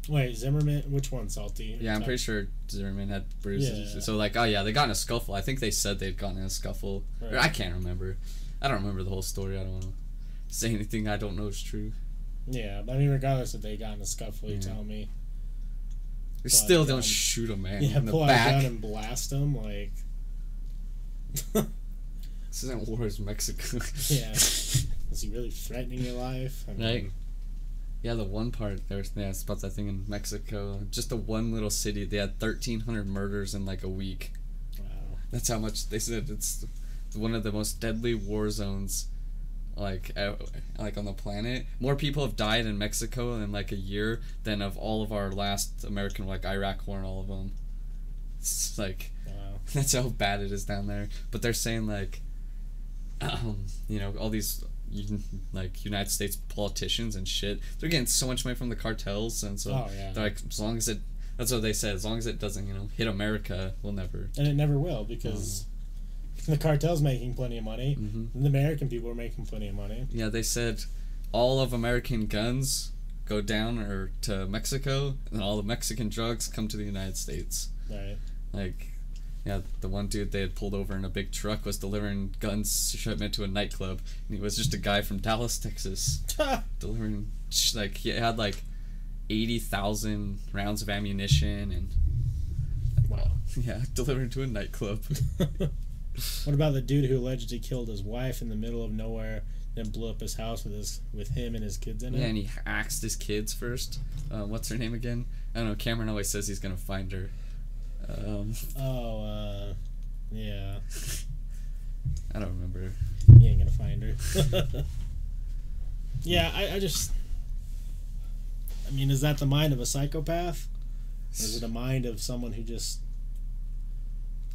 Wait, Zimmerman. Which one, Salty? Yeah, I'm pretty sure Zimmerman had bruises. Yeah. So like, oh yeah, they got in a scuffle. I think they said they'd gotten in a scuffle. Right. I can't remember. I don't remember the whole story. I don't want to say anything I don't know is true. Yeah, but I mean, regardless if they got in a scuffle, you Yeah. tell me. They still don't gun. shoot a man Yeah, in the pull out gun and blast him. Like, This isn't war, it's Mexico. yeah. Is he really threatening your life? I mean, Right. Yeah, the one part there was yeah, it's about that thing in Mexico. Just the one little city, they had thirteen hundred murders in like a week. Wow. That's how much they said it's one of the most deadly war zones, like like on the planet. More people have died in Mexico in like a year than of all of our last American like Iraq war and all of them. It's like Wow. that's how bad it is down there. But they're saying like, um, you know, all these like United States politicians and shit, they're getting so much money from the cartels, and so Oh, yeah. they're like, as long as it, that's what they said, as long as it doesn't, you know, hit America, we'll never. And it never will because the cartel's making plenty of money. hmm And the American people are making plenty of money. Yeah, they said all of American guns go down or to Mexico, and all the Mexican drugs come to the United States. Right. Like, yeah, the one dude they had pulled over in a big truck was delivering guns shipment to a nightclub, and he was just a guy from Dallas, Texas, delivering like he had like eighty thousand rounds of ammunition, and wow. yeah, delivering to a nightclub. what about the dude who allegedly killed his wife in the middle of nowhere, then blew up his house with his with him and his kids in it? Yeah, and he axed his kids first. Uh, what's her name again? I don't know. Cameron always says he's gonna find her. Um, Oh, uh, yeah. I don't remember. He ain't gonna find her. yeah, I, I just. I mean, is that the mind of a psychopath? Or is it a mind of someone who just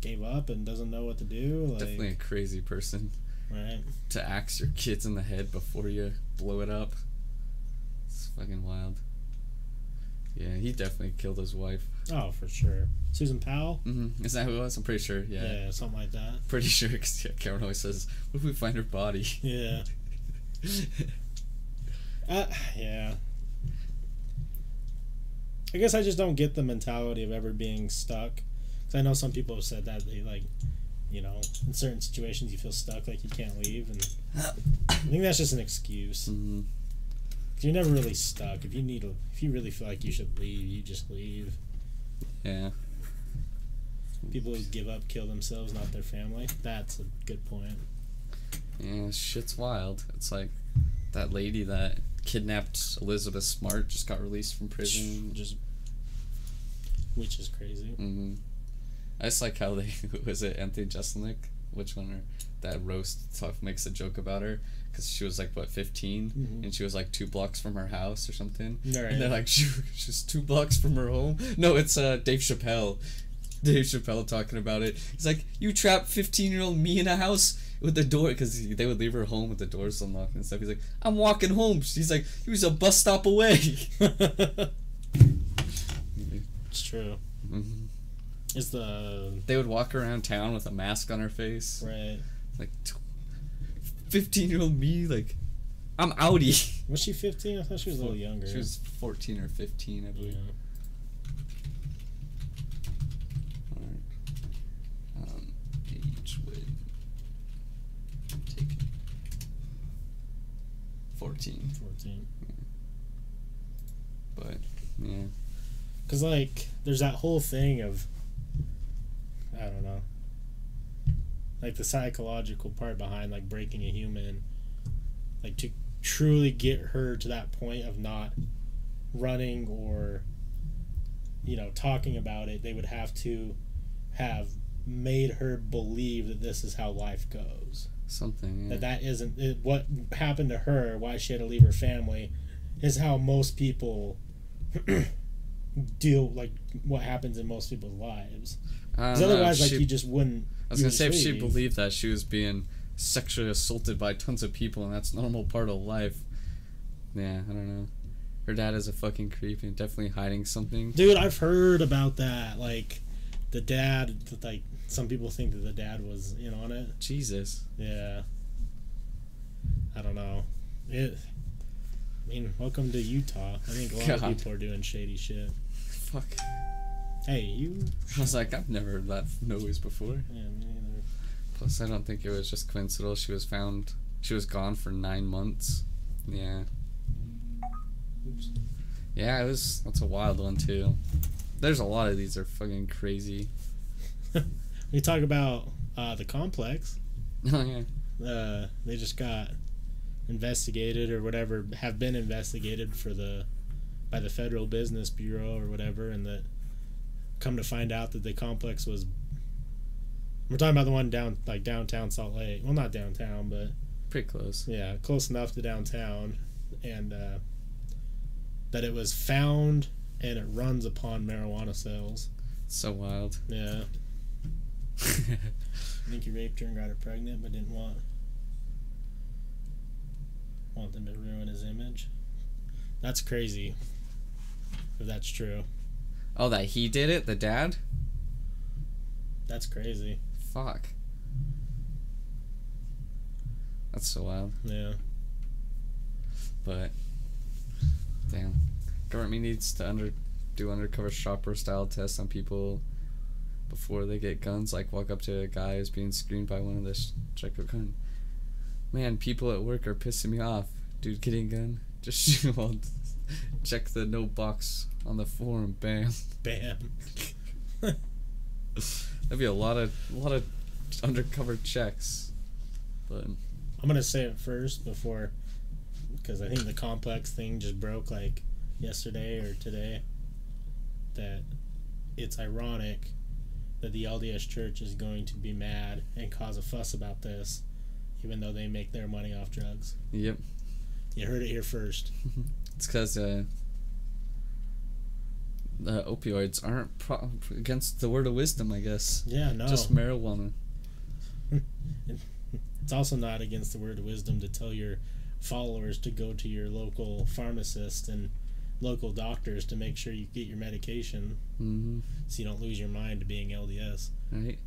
gave up and doesn't know what to do? Like, Definitely a crazy person Right. to axe your kids in the head before you blow it up. It's fucking wild. Yeah, he definitely killed his wife. Oh, for sure. Susan Powell? Mm-hmm. Is that who it was? I'm pretty sure. Yeah. Yeah, something like that. Pretty sure. Cause yeah, Cameron always says, "What if we find her body?" Yeah. Uh, yeah. I guess I just don't get the mentality of ever being stuck. Because I know some people have said that they like, you know, in certain situations you feel stuck, like you can't leave, and I think that's just an excuse. Mhm. 'Cause you're never really stuck. If you need, a, if you really feel like you should leave, you just leave. Yeah. People who give up kill themselves, not their family. That's a good point. Yeah, shit's wild. It's like that lady that kidnapped Elizabeth Smart just got released from prison. Just, which is crazy. hmm I just like how they was it Anthony Jeselnik, which one or that roast talk makes a joke about her because she was like what 15 Mhm. and she was like two blocks from her house or something. Right. And they're like she, she's two blocks from her home. No, it's uh Dave Chappelle. Dave Chappelle talking about it. He's like, you trapped 15 year old me in a house with the door because they would leave her home with the doors unlocked and stuff. He's like, I'm walking home. She's like, he was a bus stop away. it's true. Mhm. Is the they would walk around town with a mask on her face, right? Like, fifteen year old me, like, I'm outie. Was she fifteen? I thought she was a little younger. She was fourteen or fifteen, I believe. Yeah. Um, fourteen. Fourteen. But yeah. Cause like, there's that whole thing of I don't know, like the psychological part behind, like, breaking a human. Like, to truly get her to that point of not running or, you know, talking about it, they would have to have made her believe that this is how life goes. something. Yeah. that that isn't it, what happened to her why she had to leave her family is how most people deal like what happens in most people's lives because know, otherwise like she- you just wouldn't I was gonna say if she believed that she was being sexually assaulted by tons of people and that's a normal part of life. Yeah, I don't know. Her dad is a fucking creep and definitely hiding something. dude i've heard about that like the dad like some people think that the dad was in on it Jesus. yeah i don't know it i mean welcome to utah i think a lot God. of people are doing shady shit Fuck. Hey you I was like, I've never heard that noise before. yeah, me neither. Plus, I don't think it was just coincidental. She was found. She was gone for nine months. Yeah. Oops. Yeah, it was. That's a wild one too. There's a lot of these are fucking crazy. we talk about uh, the complex Oh yeah. uh, they just got investigated or whatever have been investigated for the by the federal business bureau or whatever and that come to find out that the complex was we're talking about the one down like downtown salt lake well not downtown but Pretty close. yeah close enough to downtown and uh, that it was found and it runs upon marijuana sales so wild. yeah I think he raped her and got her pregnant, but didn't want want them to ruin his image. That's crazy. If that's true, oh, that he did it. The dad. that's crazy. Fuck. That's so wild. Yeah, But damn, government needs to under do undercover shopper style tests on people before they get guns. Like walk up to a guy who's being screened by one of this check a gun. Man, people at work are pissing me off. Dude, getting a gun. Just shoot 'em all. Check the no box on the form. Bam. bam. That'd be a lot of a lot of undercover checks. But I'm gonna say it first before, because I think the complex thing just broke like yesterday or today. That it's ironic that the LDS Church is going to be mad and cause a fuss about this, even though they make their money off drugs. yep, You heard it here first. it's because uh, the opioids aren't pro- against the word of wisdom. I guess Yeah, no. just marijuana. It's also not against the word of wisdom to tell your followers to go to your local pharmacist and local doctors to make sure you get your medication hmm so you don't lose your mind to being LDS. Right.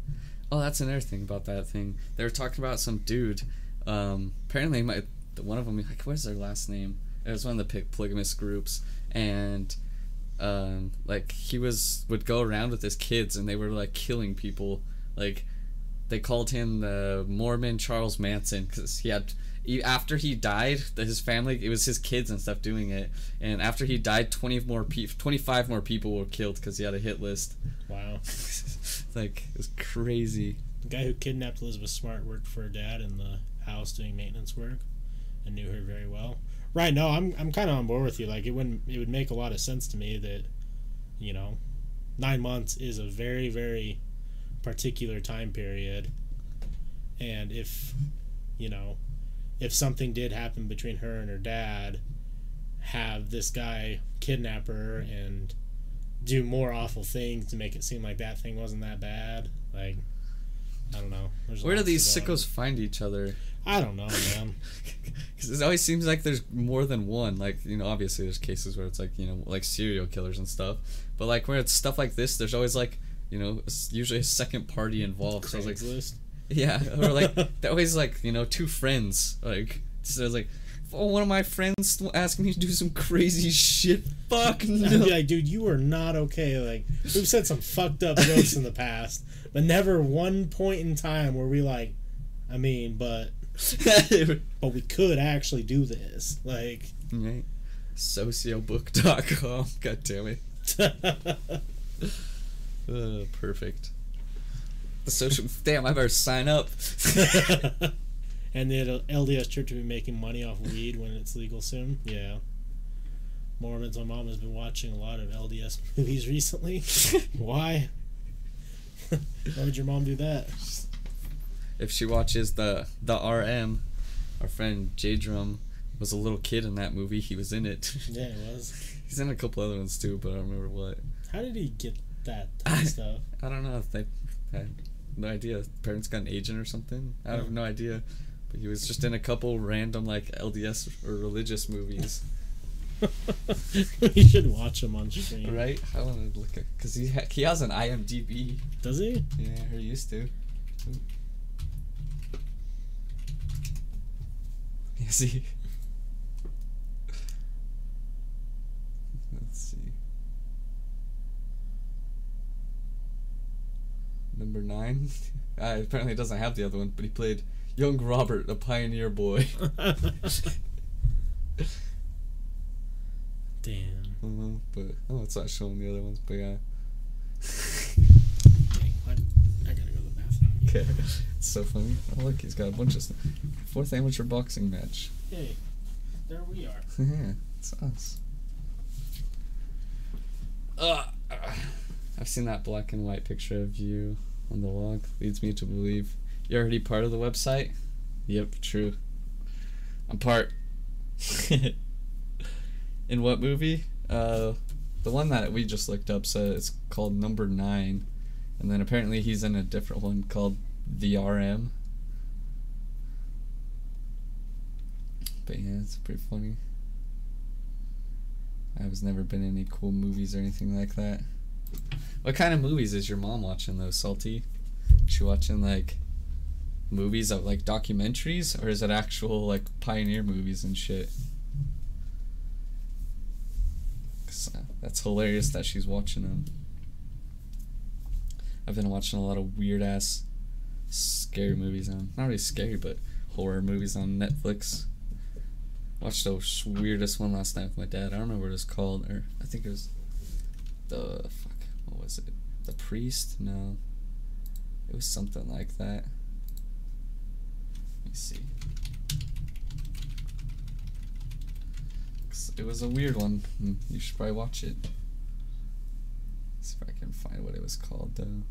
Oh, that's another thing about that thing. They were talking about some dude. Um, apparently, my one of them like what's their last name? It was one of the polygamous groups, and um, like he was would go around with his kids, and they were like killing people. Like they called him the Mormon Charles Manson because he had. he- After he died, his family, it was his kids and stuff doing it. And after he died, twenty more pe- twenty five more people were killed because he had a hit list. Wow. like it was crazy. The guy who kidnapped Elizabeth Smart worked for her dad in the house doing maintenance work and knew her very well. Right, no, I'm I'm kinda on board with you. Like it wouldn't it would make a lot of sense to me that, you know, nine months is a very, very particular time period. And if you know, if something did happen between her and her dad, have this guy kidnap her and do more awful things to make it seem like that thing wasn't that bad. Like, I don't know. There's Where do these sickos find each other? I don't know, man. Because it always seems like there's more than one. Like you know, obviously there's cases where it's like you know, like serial killers and stuff. But like where it's stuff like this, there's always like you know, usually a second party involved. So I like, Craigslist. yeah, or like they're always like you know, two friends. Like so it's like. Oh, one of my friends asked me to do some crazy shit. Fuck I'd no. be like, dude, you are not okay. Like, we've said some fucked up jokes in the past, but never one point in time where we like, I mean, but but we could actually do this. Like, right. Sociobook.com. God damn it. Uh, perfect. The social. damn, I better sign up. and the LDS Church will be making money off weed when it's legal soon. Yeah. Mormons. My mom has been watching a lot of LDS movies recently. Why? Why would your mom do that? If she watches the the RM, our friend J Drum was a little kid in that movie. He was in it. Yeah, it was. He's in a couple other ones too, but I don't remember what. How did he get that of stuff? I don't know they. I no idea. Parents got an agent or something. I have no idea. But he was just in a couple random like LDS or religious movies. we should watch him on stream. Right? I want to look at because he ha- he has an IMDb. Does he? Yeah, or used to. Yeah, see. Let's see. Number nine. Uh, apparently, doesn't have the other one, but he played young Robert, a pioneer boy. Damn. Uh, but oh, it's not showing the other ones. But yeah. Dang, I, I gotta go to the bathroom. Okay, it's so funny. Oh look, he's got a bunch of stuff. Fourth amateur boxing match. Hey, there we are. yeah, it's us. Ugh. I've seen that black and white picture of you on the log. Leads me to believe you're already part of the website. Yep, true. I'm part. In what movie? Uh, the one that we just looked up said it's called Number Nine, and then apparently he's in a different one called The RM. But yeah, it's pretty funny. I was never been in any cool movies or anything like that. What kind of movies is your mom watching though, Salty? She watching like movies of like documentaries or is it actual like pioneer movies and shit? uh, that's hilarious that she's watching them. I've been watching a lot of weird ass scary movies on not really scary but horror movies on Netflix. Watched the weirdest one last night with my dad. I don't remember what it was called, or I think it was the fuck. What was it? The priest? No. It was something like that. Let me see. It was a weird one. Hmm, You should probably watch it. see if I can find what it was called though.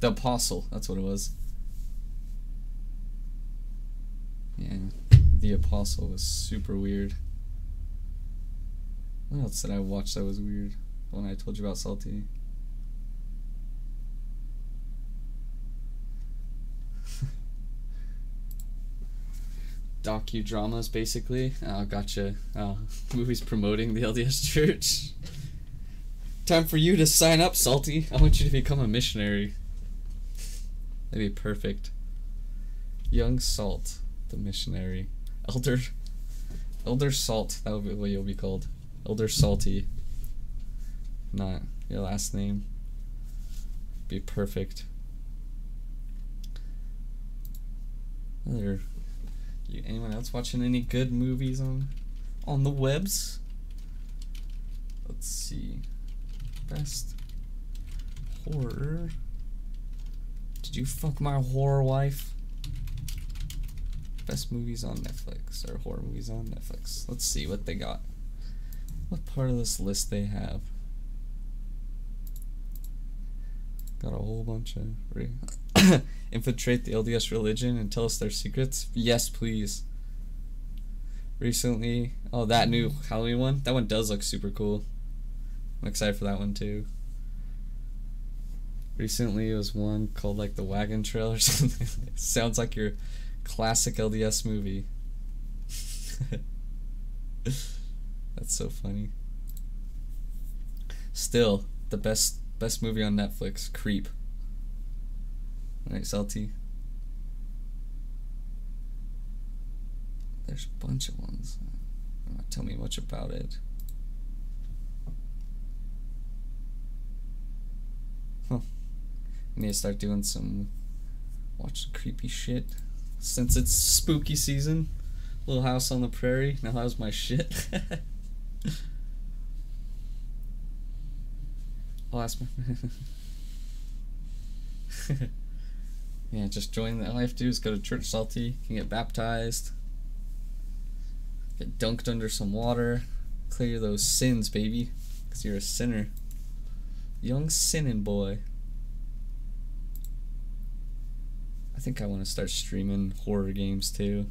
The Apostle. That's what it was. Yeah. The Apostle was super weird. What else did I watch that was weird? The one I told you about Salty. Docudramas, basically. Oh, gotcha. Oh, movies promoting the LDS Church. Time for you to sign up, Salty. I want you to become a missionary. That'd be perfect. Young Salt, the missionary. Elder Elder Salt, that would be what you'll be called. Elder Salty. Not your last name. Be perfect. Other you anyone else watching any good movies on on the webs? Let's see. Best horror. Did you fuck my horror wife? Best movies on Netflix or horror movies on Netflix. Let's see what they got. What part of this list they have? Got a whole bunch of infiltrate the LDS religion and tell us their secrets. Yes, please. Recently, oh that new Halloween one. That one does look super cool. I'm excited for that one too. Recently, it was one called like the Wagon Trail or something. sounds like your classic LDS movie. That's so funny. Still, the best best movie on Netflix, Creep. Alright, Salty. There's a bunch of ones. Uh, Tell me much about it. Huh. I need to start doing some watch creepy shit. Since it's spooky season. Little House on the Prairie. Now how's my shit? I'll ask my. yeah, just join. The, all I have to do is go to church salty. Can get baptized. Get dunked under some water. Clear those sins, baby. Cause you're a sinner. Young sinning boy. I think I want to start streaming horror games too.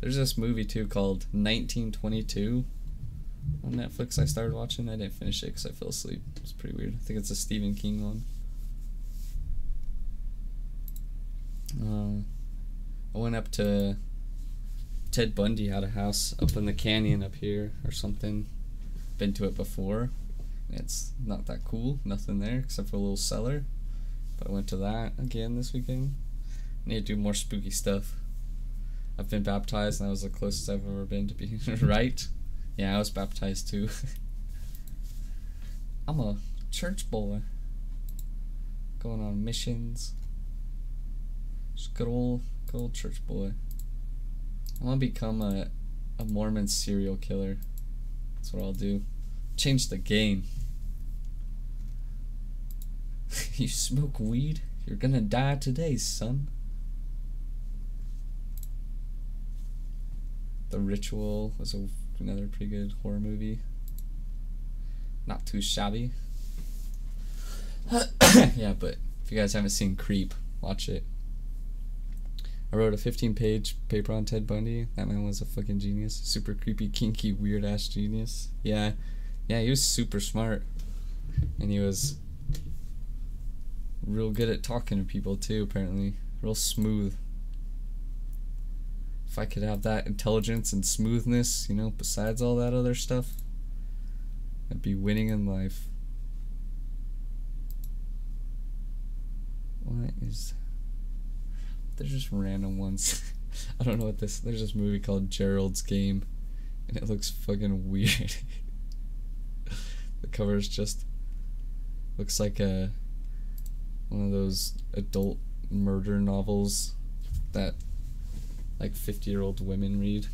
There's this movie too called 1922 on Netflix. I started watching. I didn't finish it because I fell asleep. It's pretty weird. I think it's a Stephen King one. Uh, I went up to Ted Bundy had a house up in the canyon up here or something. Been to it before. It's not that cool. Nothing there except for a little cellar. But I went to that again this weekend. I need to do more spooky stuff. I've been baptized and that was the closest I've ever been to being right. Yeah, I was baptized too. I'm a church boy. Going on missions. Just good old good old church boy. I wanna become a a Mormon serial killer. That's what I'll do. Change the game. you smoke weed, you're gonna die today, son. The Ritual was a, another pretty good horror movie. Not too shabby. yeah, but if you guys haven't seen Creep, watch it. I wrote a 15 page paper on Ted Bundy. That man was a fucking genius. Super creepy, kinky, weird ass genius. Yeah. Yeah, he was super smart. And he was real good at talking to people too, apparently. Real smooth. If I could have that intelligence and smoothness, you know, besides all that other stuff, I'd be winning in life. What is. They're just random ones. I don't know what this. There's this movie called Gerald's Game, and it looks fucking weird. the cover's just. Looks like a. One of those adult murder novels that like 50 year old women read.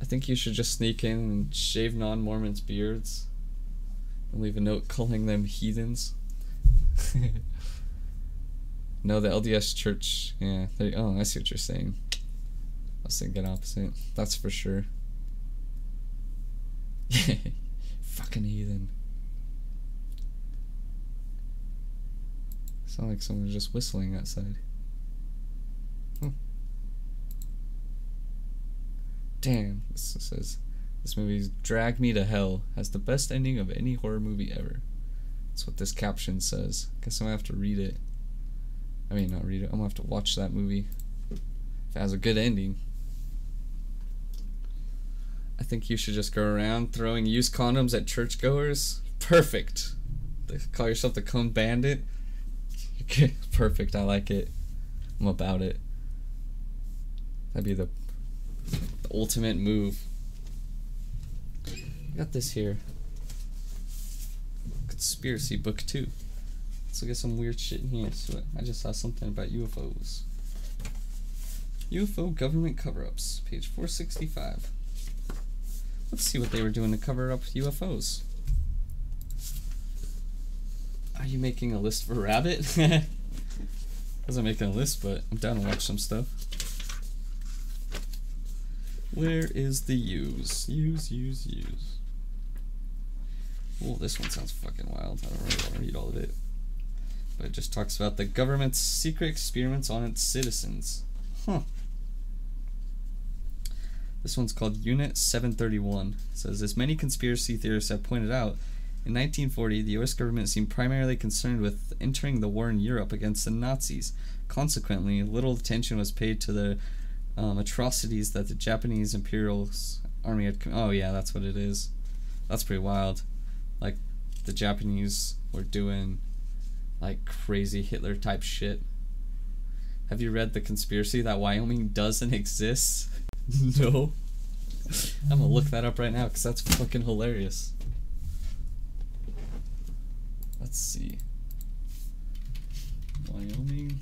I think you should just sneak in and shave non Mormons' beards and leave a note calling them heathens. no, the LDS church, yeah. They, oh, I see what you're saying. I was thinking opposite. That's for sure. Fucking heathen. Sound like someone's just whistling outside. Huh. Damn, this says this movie's Drag Me to Hell has the best ending of any horror movie ever. That's what this caption says. Guess I'm gonna have to read it. I mean, not read it. I'm gonna have to watch that movie. If it has a good ending. I think you should just go around throwing used condoms at churchgoers. Perfect. They Call yourself the Cum Bandit. Okay, perfect. I like it. I'm about it. That'd be the, the ultimate move. I got this here. Conspiracy book two. Let's look at some weird shit in here. So I just saw something about UFOs. UFO government cover-ups, page 465. Let's see what they were doing to cover up UFOs. Are you making a list for Rabbit? I wasn't making a list, but I'm down to watch some stuff. Where is the use? Use, use, use. Oh, this one sounds fucking wild. I don't really want to read all of it. But it just talks about the government's secret experiments on its citizens. Huh. This one's called Unit 731. It says, as many conspiracy theorists have pointed out, in 1940, the US government seemed primarily concerned with entering the war in Europe against the Nazis. Consequently, little attention was paid to the um, atrocities that the Japanese Imperial Army had. Com- oh, yeah, that's what it is. That's pretty wild. Like, the Japanese were doing, like, crazy Hitler type shit. Have you read the conspiracy that Wyoming doesn't exist? no. I'm gonna look that up right now because that's fucking hilarious. Let's see. Wyoming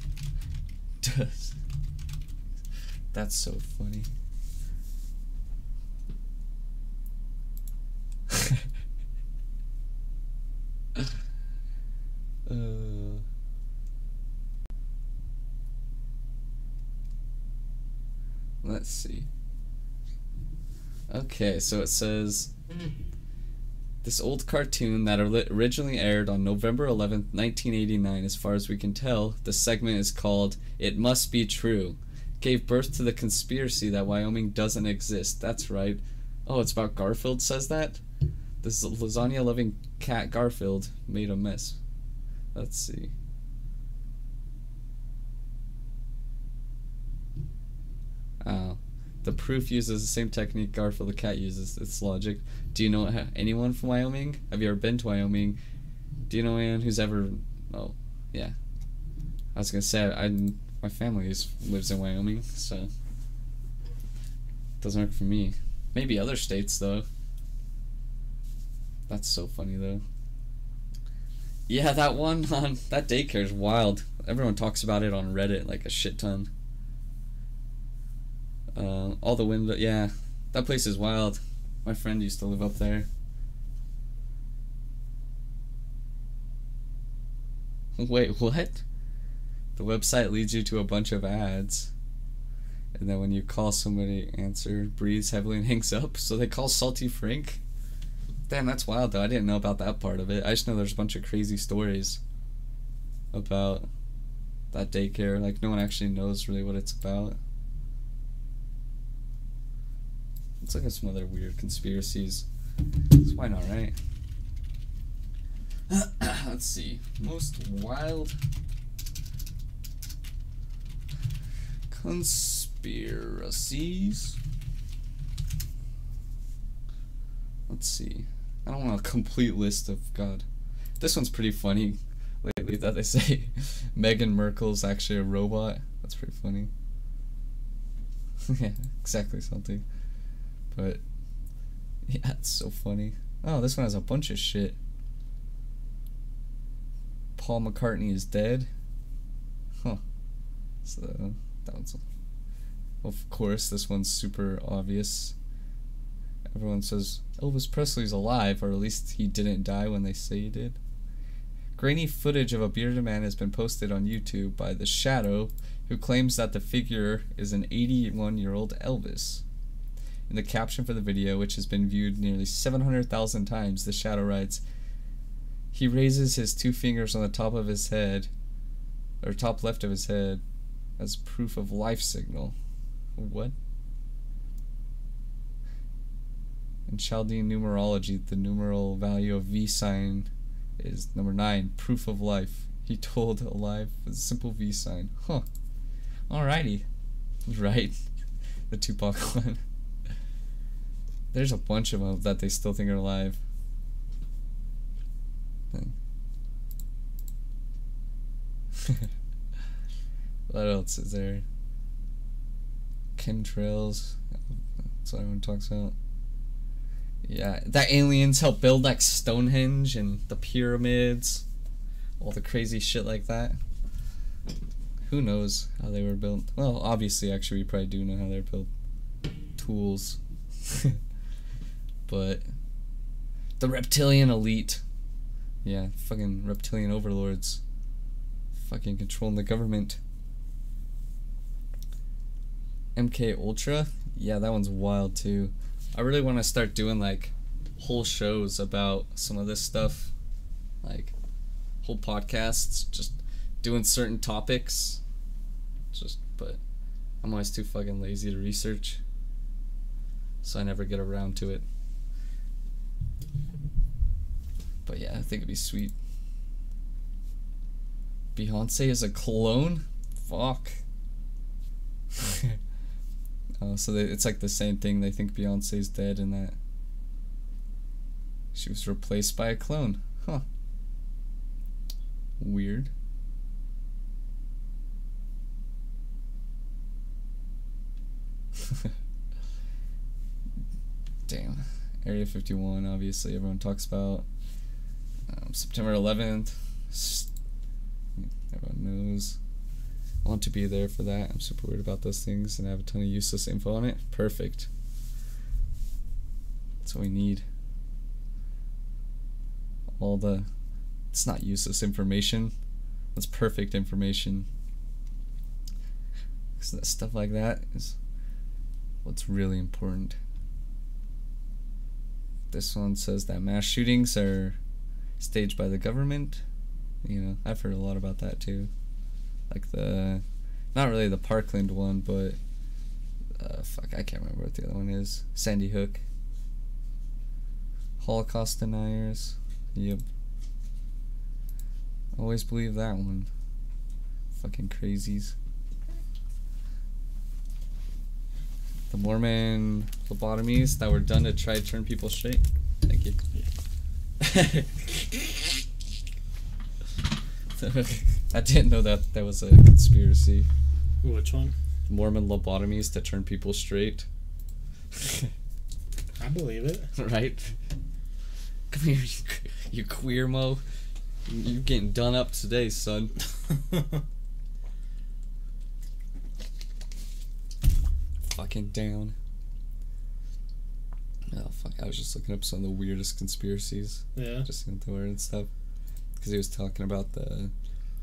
does. That's so funny. uh, let's see. Okay, so it says this old cartoon that originally aired on November 11th, 1989, as far as we can tell, the segment is called It Must Be True. Gave birth to the conspiracy that Wyoming doesn't exist. That's right. Oh, it's about Garfield, says that? This lasagna loving cat Garfield made a mess. Let's see. Oh. The proof uses the same technique Garfield the cat uses. It's logic. Do you know anyone from Wyoming? Have you ever been to Wyoming? Do you know anyone who's ever? Oh, yeah. I was gonna say I my family is, lives in Wyoming, so doesn't work for me. Maybe other states though. That's so funny though. Yeah, that one on that daycare is wild. Everyone talks about it on Reddit like a shit ton. Uh, all the window, yeah, that place is wild. My friend used to live up there. Wait, what? The website leads you to a bunch of ads. And then when you call somebody, answer, breathes heavily and hangs up. So they call Salty Frank? Damn, that's wild though. I didn't know about that part of it. I just know there's a bunch of crazy stories about that daycare. Like, no one actually knows really what it's about. Let's look at some other weird conspiracies. 'Cause why not, right? Let's see. Most wild conspiracies. Let's see. I don't want a complete list of God. This one's pretty funny lately that they say Meghan Markle's actually a robot. That's pretty funny. yeah, exactly something. But yeah, it's so funny. Oh, this one has a bunch of shit. Paul McCartney is dead. Huh. So that one's of course this one's super obvious. Everyone says Elvis Presley's alive, or at least he didn't die when they say he did. Grainy footage of a bearded man has been posted on YouTube by The Shadow, who claims that the figure is an 81 year old Elvis. In the caption for the video, which has been viewed nearly 700,000 times, The Shadow writes, He raises his two fingers on the top of his head, or top left of his head, as proof of life signal. What? In Chaldean numerology, the numeral value of V sign is number nine, proof of life. He told alive with a simple V sign. Huh. Alrighty. Right. The Tupac one. There's a bunch of them that they still think are alive. what else is there? Chemtrails. That's what everyone talks about. Yeah, that aliens help build like Stonehenge and the pyramids, all the crazy shit like that. Who knows how they were built? Well, obviously, actually, we probably do know how they're built. Tools. but the reptilian elite, yeah, fucking reptilian overlords, fucking controlling the government. MK Ultra, yeah, that one's wild too. I really want to start doing like whole shows about some of this stuff, like whole podcasts, just doing certain topics. Just, but I'm always too fucking lazy to research, so I never get around to it. But yeah, I think it'd be sweet. Beyonce is a clone? Fuck. Uh, so they, it's like the same thing. They think Beyonce's dead and that she was replaced by a clone. Huh. Weird. Damn. Area 51, obviously, everyone talks about. Um, September 11th. Everyone knows. I want to be there for that. I'm super worried about those things and I have a ton of useless info on it. Perfect. That's what we need. All the. It's not useless information. That's perfect information. 'Cause that stuff like that is what's really important. This one says that mass shootings are staged by the government. You know, I've heard a lot about that too. Like the, not really the Parkland one, but uh, fuck, I can't remember what the other one is. Sandy Hook. Holocaust deniers. Yep. Always believe that one. Fucking crazies. The Mormon lobotomies that were done to try to turn people straight. Thank you. I didn't know that that was a conspiracy. Which one? Mormon lobotomies to turn people straight. I believe it. right? Come here, you, you queer mo. You're getting done up today, son. Fucking down. Oh fuck! I was just looking up some of the weirdest conspiracies, yeah. just what they and stuff. Because he was talking about the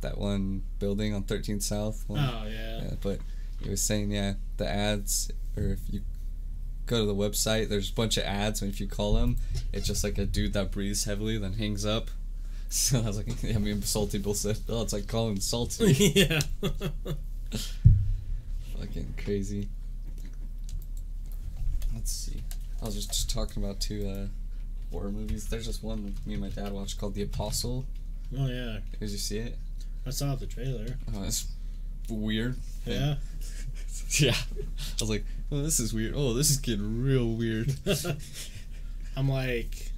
that one building on 13th South. One. Oh yeah. Yeah, but he was saying, yeah, the ads, or if you go to the website, there's a bunch of ads, and if you call them, it's just like a dude that breathes heavily, then hangs up. So I was like, I mean, salty said, oh, it's like calling salty. yeah. Fucking crazy. Let's see. I was just, talking about two uh, horror movies. There's just one me and my dad watched called The Apostle. oh yeah. Did you see it? I saw the trailer. Oh, it's weird. Yeah. yeah. I was like, oh, this is weird. Oh, this is getting real weird. I'm like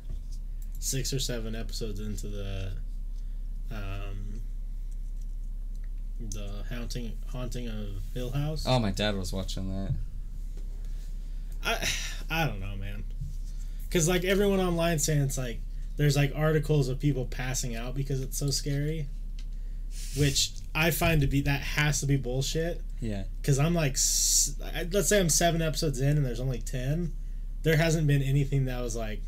six or seven episodes into the um the haunting haunting of Hill House. Oh, my dad was watching that. I I don't know, man. Cause like everyone online saying it's like there's like articles of people passing out because it's so scary, which I find to be that has to be bullshit. Yeah. Cause I'm like, let's say I'm seven episodes in and there's only ten. There hasn't been anything that was like,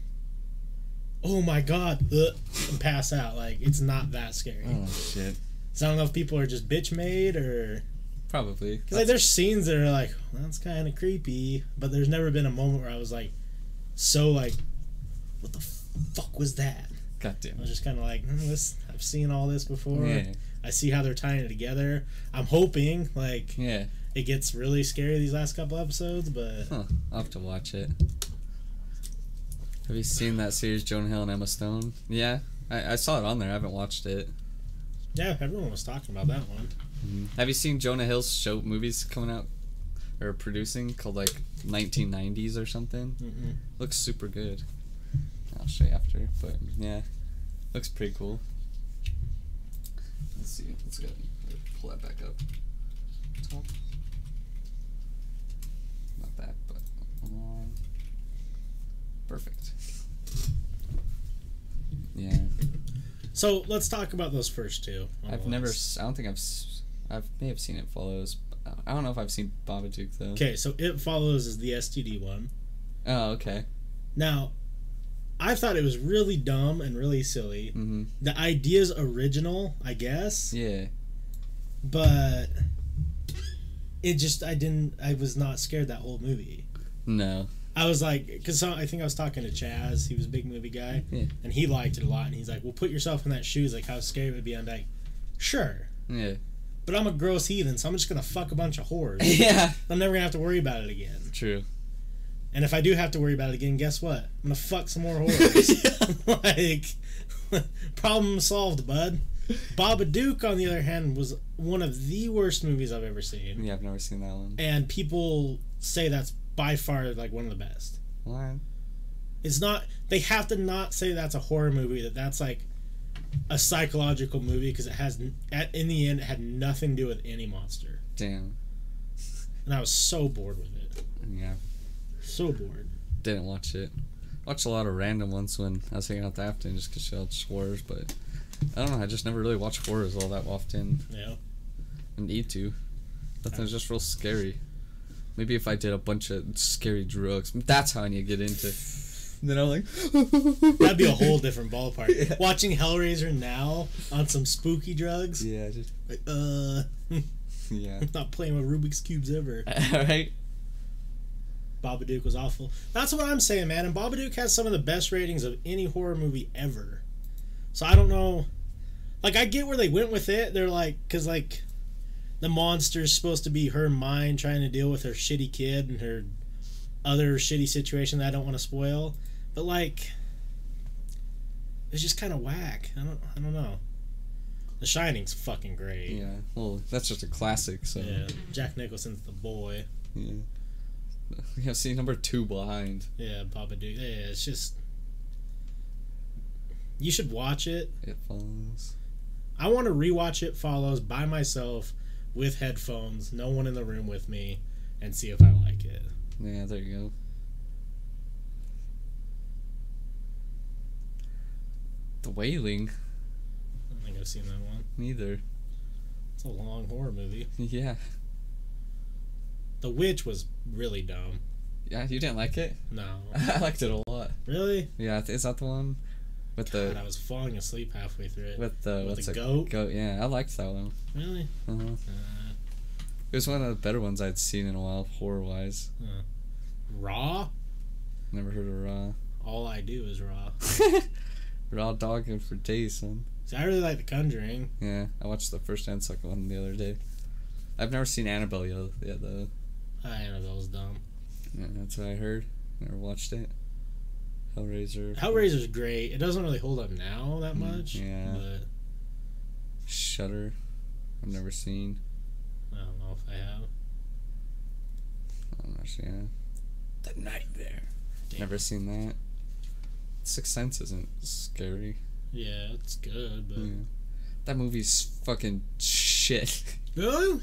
oh my god, uh, and pass out. Like it's not that scary. Oh shit. So I don't know if people are just bitch made or Probably. because like there's scenes that are like well, that's kind of creepy, but there's never been a moment where I was like so like what the fuck was that? God damn I was just kind of like mm, this. I've seen all this before. Yeah. I see how they're tying it together. I'm hoping like Yeah. it gets really scary these last couple episodes, but Huh. I'll have to watch it. Have you seen that series, Jonah Hill and Emma Stone? Yeah. I, I saw it on there. I haven't watched it. yeah, everyone was talking about that one. Have you seen Jonah Hill's show movies coming out or producing called like 1990s or something? Mm-mm. Looks super good. I'll show you after, but yeah, looks pretty cool. Let's see. Let's go. Pull that back up. Top. Not that, but um, perfect. Yeah, So let's talk about those first two. I've never. list. s- I don't think I've. I've may have seen it follows. I don't know if I've seen Babadook though. Okay, so it follows is the STD one. Oh, okay. Now, I thought it was really dumb and really silly. Mhm. The idea's original, I guess, Yeah. but it just I didn't I was not scared that whole movie. No. I was like, because I think I was talking to Chaz. He was a big movie guy, Yeah. and he liked it a lot. And he's like, "Well, put yourself in that shoes. Like, how scary it would be." I'm like, "Sure, Yeah. But I'm a gross heathen, so I'm just gonna fuck a bunch of whores. yeah. I'm never gonna have to worry about it again. True. And if I do have to worry about it again, guess what? I'm gonna fuck some more whores. like, problem solved, bud. Babadook, on the other hand, was one of the worst movies I've ever seen, Yeah, I've never seen that one. and people say that's by far like one of the best. What? It's not. They have to not say that's a horror movie. That that's like a psychological movie because it has. At in the end, it had nothing to do with any monster, Damn. and I was so bored with it. Yeah. So bored. Didn't watch it. Watched a lot of random ones when I was hanging out the Afton just because she had horrors, but I don't know. I just never really watch horrors all that often. Yeah. I need to. That thing's just real scary. Maybe if I did a bunch of scary drugs, that's how I need to get into. And then I'm like, That'd be a whole different ballpark. Yeah. Watching Hellraiser now on some spooky drugs, Yeah, just like, uh, yeah. not playing with Rubik's cubes ever. All right. Babadook was awful. That's what I'm saying, man. And Babadook has some of the best ratings of any horror movie ever. So I don't know. Like, I get where they went with it. They're like, because, like, the monster's supposed to be her mind trying to deal with her shitty kid and her other shitty situation that I don't want to spoil. But, like, it's just kind of whack. I don't, I don't know. The Shining's fucking great. Yeah. Well, that's just a classic. So Yeah. Jack Nicholson's the boy. yeah. We have seen number two behind. Yeah, Babadook. Yeah, it's just. You should watch it. It follows. I want to rewatch it follows by myself with headphones, no one in the room with me, and see if I like it. Yeah, there you go. The Wailing. I don't think I've seen that one. Neither. It's a long horror movie. Yeah. The Witch was really dumb. Yeah, you didn't like it? No. I liked it a lot. Really? Yeah, is that the one with God, the I was falling asleep halfway through it. with the With what's the it? goat? Goat. Yeah, I liked that one. Really? Uh-huh. Uh, It was one of the better ones I'd seen in a while, horror wise. raw? Never heard of Raw. All I do is raw. Raw dogging for days, son. See, I really like The Conjuring. Yeah, I watched the first and second one the other day. I've never seen Annabelle yet. Yeah, the Ah, Annabelle's dumb. yeah, that's what I heard. Never watched it. Hellraiser. Hellraiser's great. It doesn't really hold up now that Mm, much. yeah. But Shutter. I've never seen. I don't know if I have. I'm not sure. The Nightmare. Damn. Never seen that. Sixth Sense isn't scary. Yeah, it's good, but Yeah. That movie's fucking shit. really,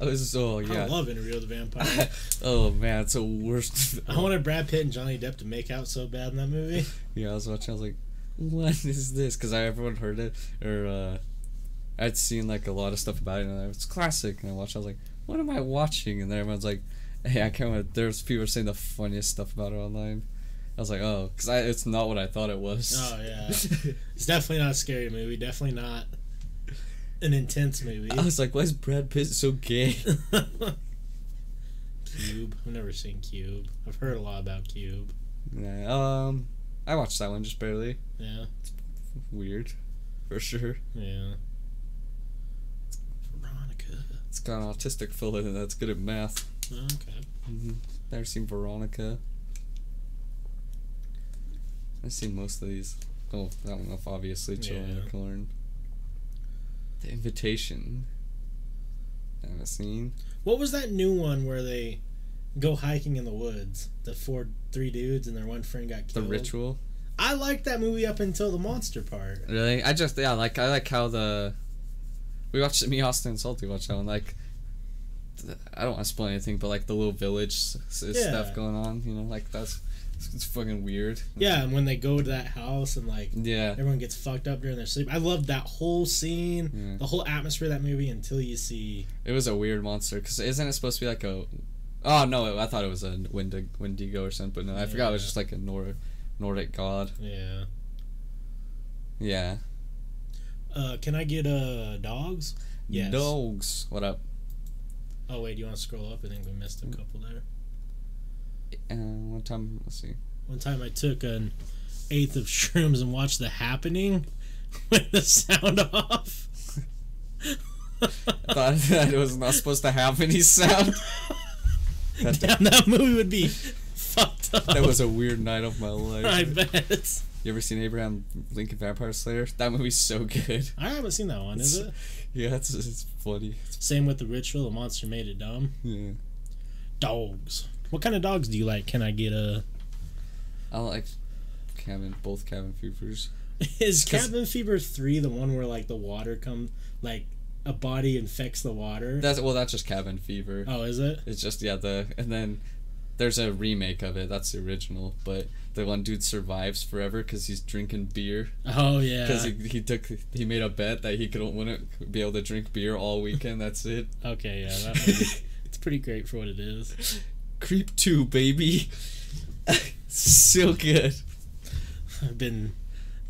I was oh I love Interview with the Vampire. oh man, it's the worst. I wanted Brad Pitt and Johnny Depp to make out so bad in that movie. Yeah, I was watching. I was like, "What is this?" Because I everyone heard it, or uh, I'd seen like a lot of stuff about it, and it's classic. And I watched. I was like, "What am I watching?" And then everyone's like, "Hey, I can't." Remember. There's people saying the funniest stuff about it online. I was like, "Oh," because it's not what I thought it was. Oh yeah, it's definitely not a scary movie. Definitely not an intense movie. I was like, "Why is Brad Pitt so gay?" Cube. I've never seen Cube. I've heard a lot about Cube. yeah, um, I watched that one just barely. Yeah, It's Weird, for sure. yeah. Veronica. It's got an autistic fella that's good at math. Okay. Mm-hmm. Never seen Veronica. I've seen most of these. Oh, that one off obviously. Children Yeah. Corn. The Invitation. I haven't seen. What was that new one where they go hiking in the woods? The four, three dudes, and their one friend got killed. The. Ritual. I liked that movie up until the monster part. Really? I just yeah like I like how the. We watched me Austin and Salty watched that one like. I don't want to spoil anything, but like the little village Yeah. stuff going on, you know, like that's it's, it's fucking weird. Yeah, and when they go to that house and like Yeah. everyone gets fucked up during their sleep. I loved that whole scene, Yeah. the whole atmosphere of that movie until you see. It was a weird monster because isn't it supposed to be like a? Oh no, I thought it was a Wendig- Wendigo or something, but no, I forgot it was just like a Nor- Nordic god. Yeah. Yeah. Uh, can I get uh dogs? Yes. Dogs. What up? Oh wait, do you want to scroll up? I think we missed a couple there. Uh, one time, let's see. One time I took an eighth of shrooms and watched The Happening with the sound off. I thought that it was not supposed to have any sound. That- Damn, that movie would be fucked up. That was a weird night of my life. I bet. You ever seen Abraham Lincoln Vampire Slayer? That movie's so good. I haven't seen that one. Is it? Yeah, it's it's funny. Same with the ritual. The monster made it dumb. Yeah. Dogs. What kind of dogs do you like? Can I get a? I like cabin, both cabin fevers. Is Cabin Fever three the one where like the water come like a body infects the water? That's well, that's just cabin fever. oh, is it? It's just yeah the and then There's a remake of it. That's the original, but the one dude survives forever because he's drinking beer. Oh yeah. Because he, he took he made a bet that he could wouldn't be able to drink beer all weekend. That's it. Okay, yeah, that it's pretty great for what it is. Creep two, baby. so good. I've been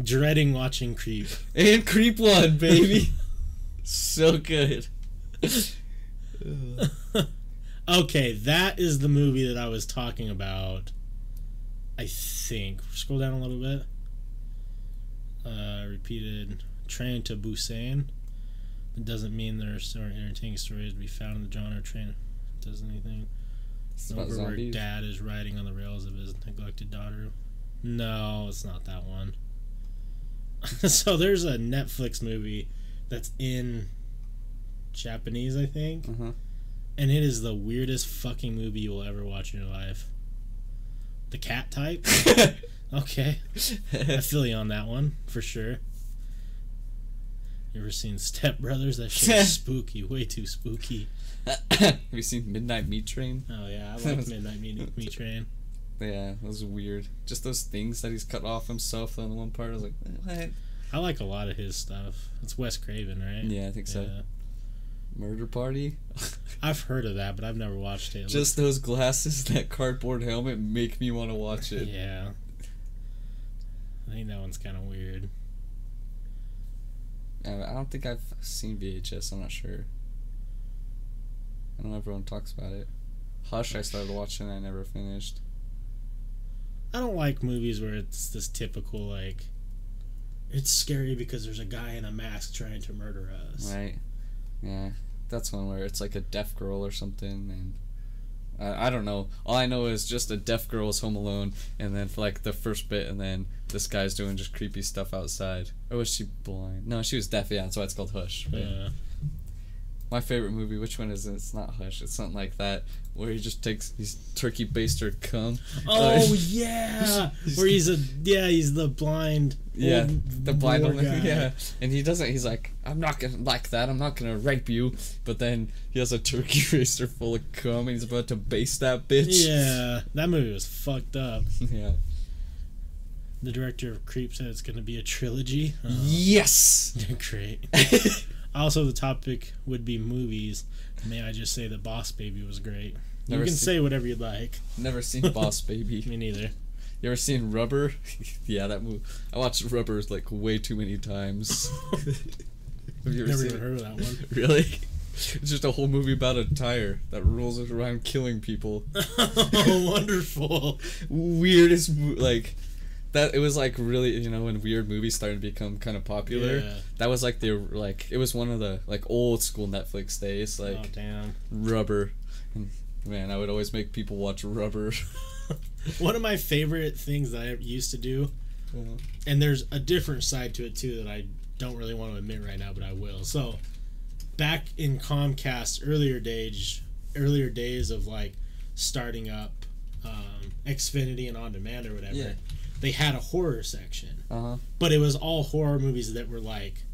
dreading watching Creep. And Creep one, baby. so good. okay, that is the movie that I was talking about. I think. Scroll down a little bit. Uh, repeated Train to Busan. It doesn't mean there are entertaining stories to be found in the genre train. Does anything. About overworked dad is riding on the rails of his neglected daughter. No, it's not that one. so there's a Netflix movie that's in Japanese, I think, Uh-huh. and it is the weirdest fucking movie you will ever watch in your life. The cat type? Okay. I feel you on that one, for sure. You ever seen Step Brothers? That shit is spooky, way too spooky. Have you seen Midnight Meat Train? Oh yeah, I like Midnight Meat, Meat Train. Yeah, that was weird. Just those things that he's cut off himself on the one part. I was like, what? I like a lot of his stuff. It's Wes Craven, right? Yeah, I think so. Murder Party? I've heard of that, but I've never watched it. Just those glasses, that cardboard helmet make me want to watch it. yeah. I think that one's kind of weird. I I don't think I've seen VHS. I'm not sure. I know everyone talks about it. Hush, I started watching. I never finished. I don't like movies where it's this typical like. It's scary because there's a guy in a mask trying to murder us. Right? Yeah, that's one where it's like a deaf girl or something, and I, I don't know. All I know is just a deaf girl is home alone, and then for like the first bit, and then this guy's doing just creepy stuff outside. Oh, or was she blind? No, she was deaf. Yeah, that's why it's called Hush. But Yeah. My favorite movie. Which one is it? It's not Hush. It's something like that where he just takes his turkey baster cum. Oh Uh, yeah, where he's a yeah he's the blind Yeah, the blind guy. Yeah, and he doesn't. He's like, I'm not gonna like that. I'm not gonna rape you. But then he has a turkey racer full of cum, and he's about to baste that bitch. Yeah, that movie was fucked up. yeah. The director of Creep said it's going to be a trilogy. Oh, Yes. great. Also, the topic would be movies. May I just say that Boss Baby was great. Never you can seen- say whatever you'd like. Never seen Boss Baby. Me neither. You ever seen Rubber? yeah, that movie. I watched Rubbers like way too many times. Have you ever Never seen even it? heard of that one. Really? It's just a whole movie about a tire that rolls around killing people. oh, wonderful. Weirdest, like that. It was like really, you know, when weird movies started to become kind of popular. Yeah. That was like the like it was one of the like old school Netflix days, like oh, damn. Rubber. And, man, I would always make people watch Rubber. One of my favorite things that I used to do, and there's a different side to it too that I don't really want to admit right now, but I will. So, back in Comcast earlier days, earlier days of like starting up um, Xfinity and on demand or whatever, Yeah. They had a horror section, Uh huh. but it was all horror movies that were like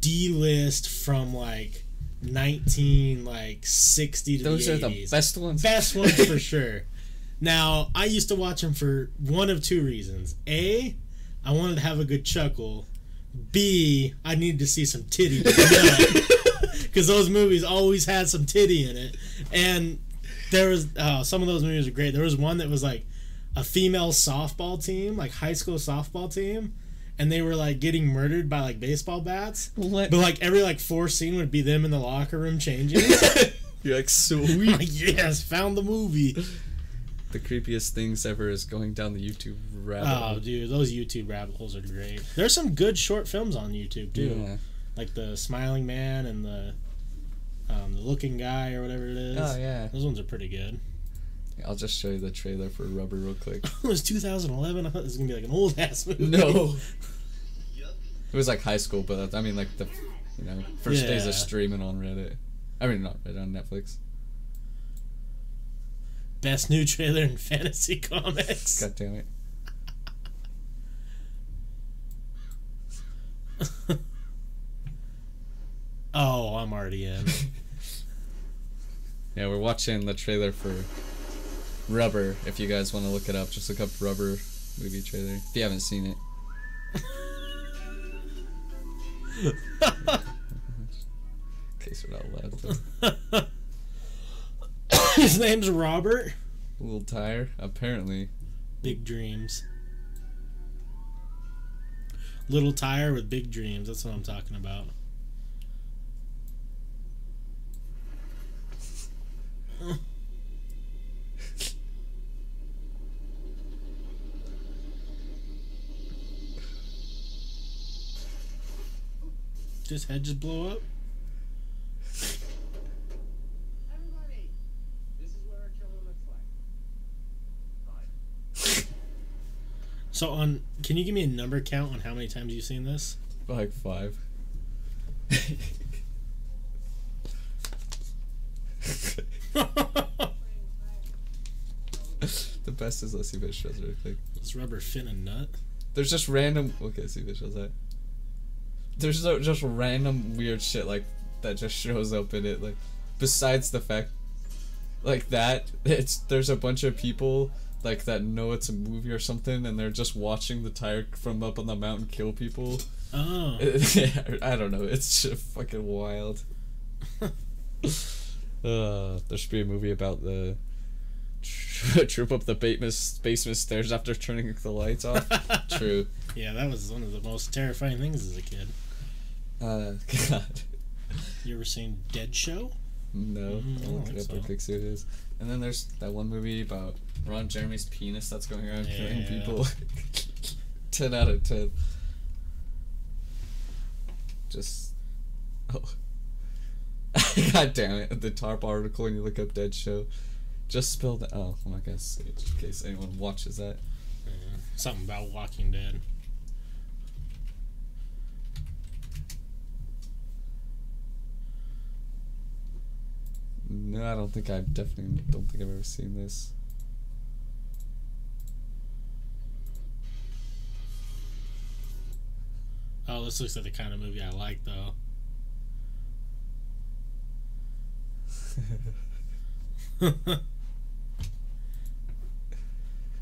D list from like nineteen like sixty to Those the are the best ones. best ones for sure. Now, I used to watch them for one of two reasons. A, I wanted to have a good chuckle. B, I needed to see some titty. Because those movies always had some titty in it. And there was, oh, some of those movies are great. There was one that was like a female softball team, like high school softball team. And they were like getting murdered by like baseball bats. What? But like every like four scene would be them in the locker room changing. You're like sweet. like, yes, found the movie. the creepiest things ever is going down the YouTube rabbit Oh, dude, those YouTube rabbit holes are great. There's some good short films on YouTube too, Yeah. like the Smiling Man and the um, the Looking Guy or whatever it is. Oh yeah. Those ones are pretty good. I'll just show you the trailer for Rubber real quick. it was 2011. I thought this was gonna be like an old ass movie. No. It was like high school, but I mean like the you know first days of streaming on Reddit. I mean not Reddit on Netflix. Best new trailer in fantasy comics. God damn it. oh, I'm already in. Yeah, we're watching the trailer for Rubber. If you guys want to look it up, just look up Rubber movie trailer. If you haven't seen it. In case we're not allowed to. His name's Robert. A Little tire, apparently. Big dreams. Little tire with big dreams. That's what I'm talking about. Did his head just blow up? Everybody, this is what our killer looks like. So on, can you give me a number count on how many times you've seen this? Like five. the best is let's see if it shows real quick. Is rubber fin a nut? There's just random. Okay, see if it shows that. There's just random weird shit like that just shows up in it. Like, besides the fact, like that, it's there's a bunch of people like that know it's a movie or something, and they're just watching the tire from up on the mountain kill people. Oh, I don't know. It's just fucking wild. uh, there should be a movie about the trip up the basement basement stairs after turning the lights off. True. yeah, that was one of the most terrifying things as a kid. Uh, God. You ever seen Dead Snow? No, Mm, I I'll look it up so. real quick, see what it is. And then there's that one movie about Ron Jeremy's penis that's going around killing people. 10 out of 10. Just. Oh. God damn it. The top article when you look up Dead Snow. Just spelled it. Oh, I'm not gonna say it just in case anyone watches that. Yeah, something about Walking Dead. No, I don't think I've definitely don't think I've ever seen this. Oh, this looks like the kind of movie I like, though.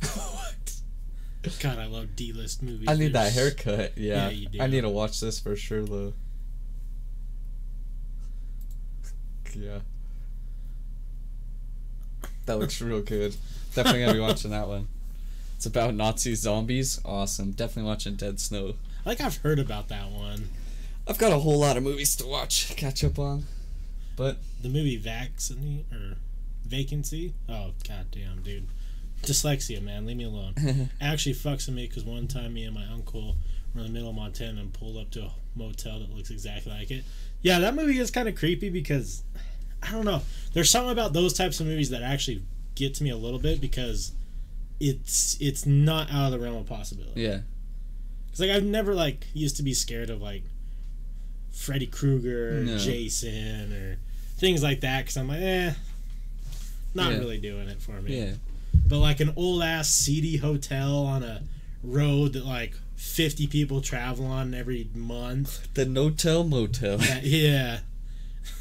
what? God, I love D-list movies. I need that haircut. Yeah, Yeah, you do. I need to watch this for sure, though. Yeah, that looks real good. Definitely gonna be watching that one. It's about Nazi zombies. Awesome. Definitely watching Dead Snow. I think I've heard about that one. I've got a whole lot of movies to watch, catch up on. But The movie Vaccine or Vacancy. Oh goddamn, dude. Dyslexia, man. Leave me alone. actually fucks with me because one time me and my uncle were in the middle of Montana and pulled up to a motel that looks exactly like it. Yeah, that movie is kind of creepy because I don't know. There's something about those types of movies that actually get to me a little bit because it's it's not out of the realm of possibility. yeah, Cause like I've never like used to be scared of like Freddy Krueger, No. Jason, or things like that. Cause I'm like, eh, not Yeah. really doing it for me. yeah, But like an old ass seedy hotel on a road that like 50 people travel on every month. the No-Tell Motel. Yeah.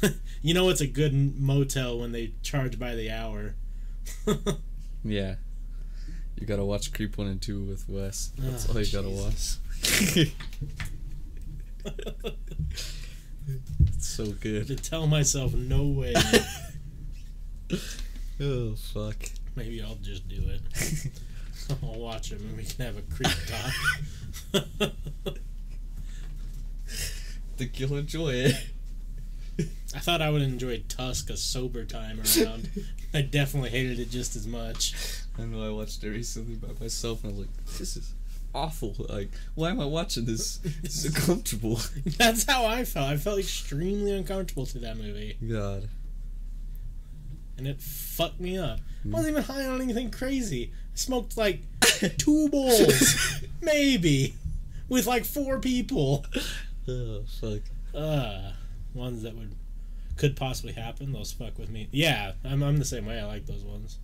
you know it's a good motel when they charge by the hour. yeah, you gotta watch Creep One and Two with Wes. Ah, That's Oh, all you gotta watch. it's so good. to tell myself no way. Oh fuck. Maybe I'll just do it. I'll watch it and we can have a creep talk. think you'll enjoy it. I thought I would enjoy Tusk a sober time around. I definitely hated it just as much. I know I watched it recently by myself and I was like, this is awful. Like, why am I watching this? This is uncomfortable. That's how I felt. I felt extremely uncomfortable to that movie. God. And it fucked me up. I Hmm. wasn't even high on anything crazy. I smoked like two bowls. maybe. With like four people. Oh fuck. Uh ones that would could possibly happen, those fuck with me. Yeah, I'm I'm the same way. I like those ones.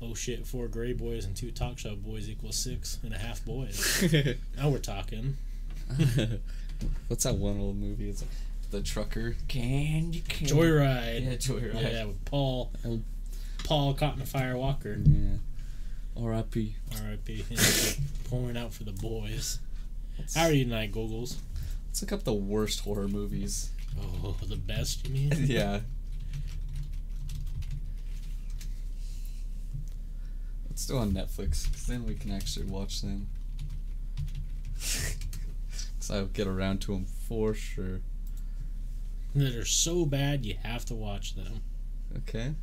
Oh shit, four gray boys and two talk show boys equals six and a half boys. Now we're talking. What's that one old movie? It's like the trucker. Candy cane. Joyride. Yeah, Joyride. Yeah, with Paul. Oh. Paul caught in a fire walker. Yeah. R.I.P. R.I.P. Pouring out for the boys. How are you tonight, Googles? Let's look up the worst horror movies. Oh, the best, you mean? yeah. Let's do it on Netflix, because then we can actually watch them. Because I'll get around to them for sure. That are so bad you have to watch them. Okay.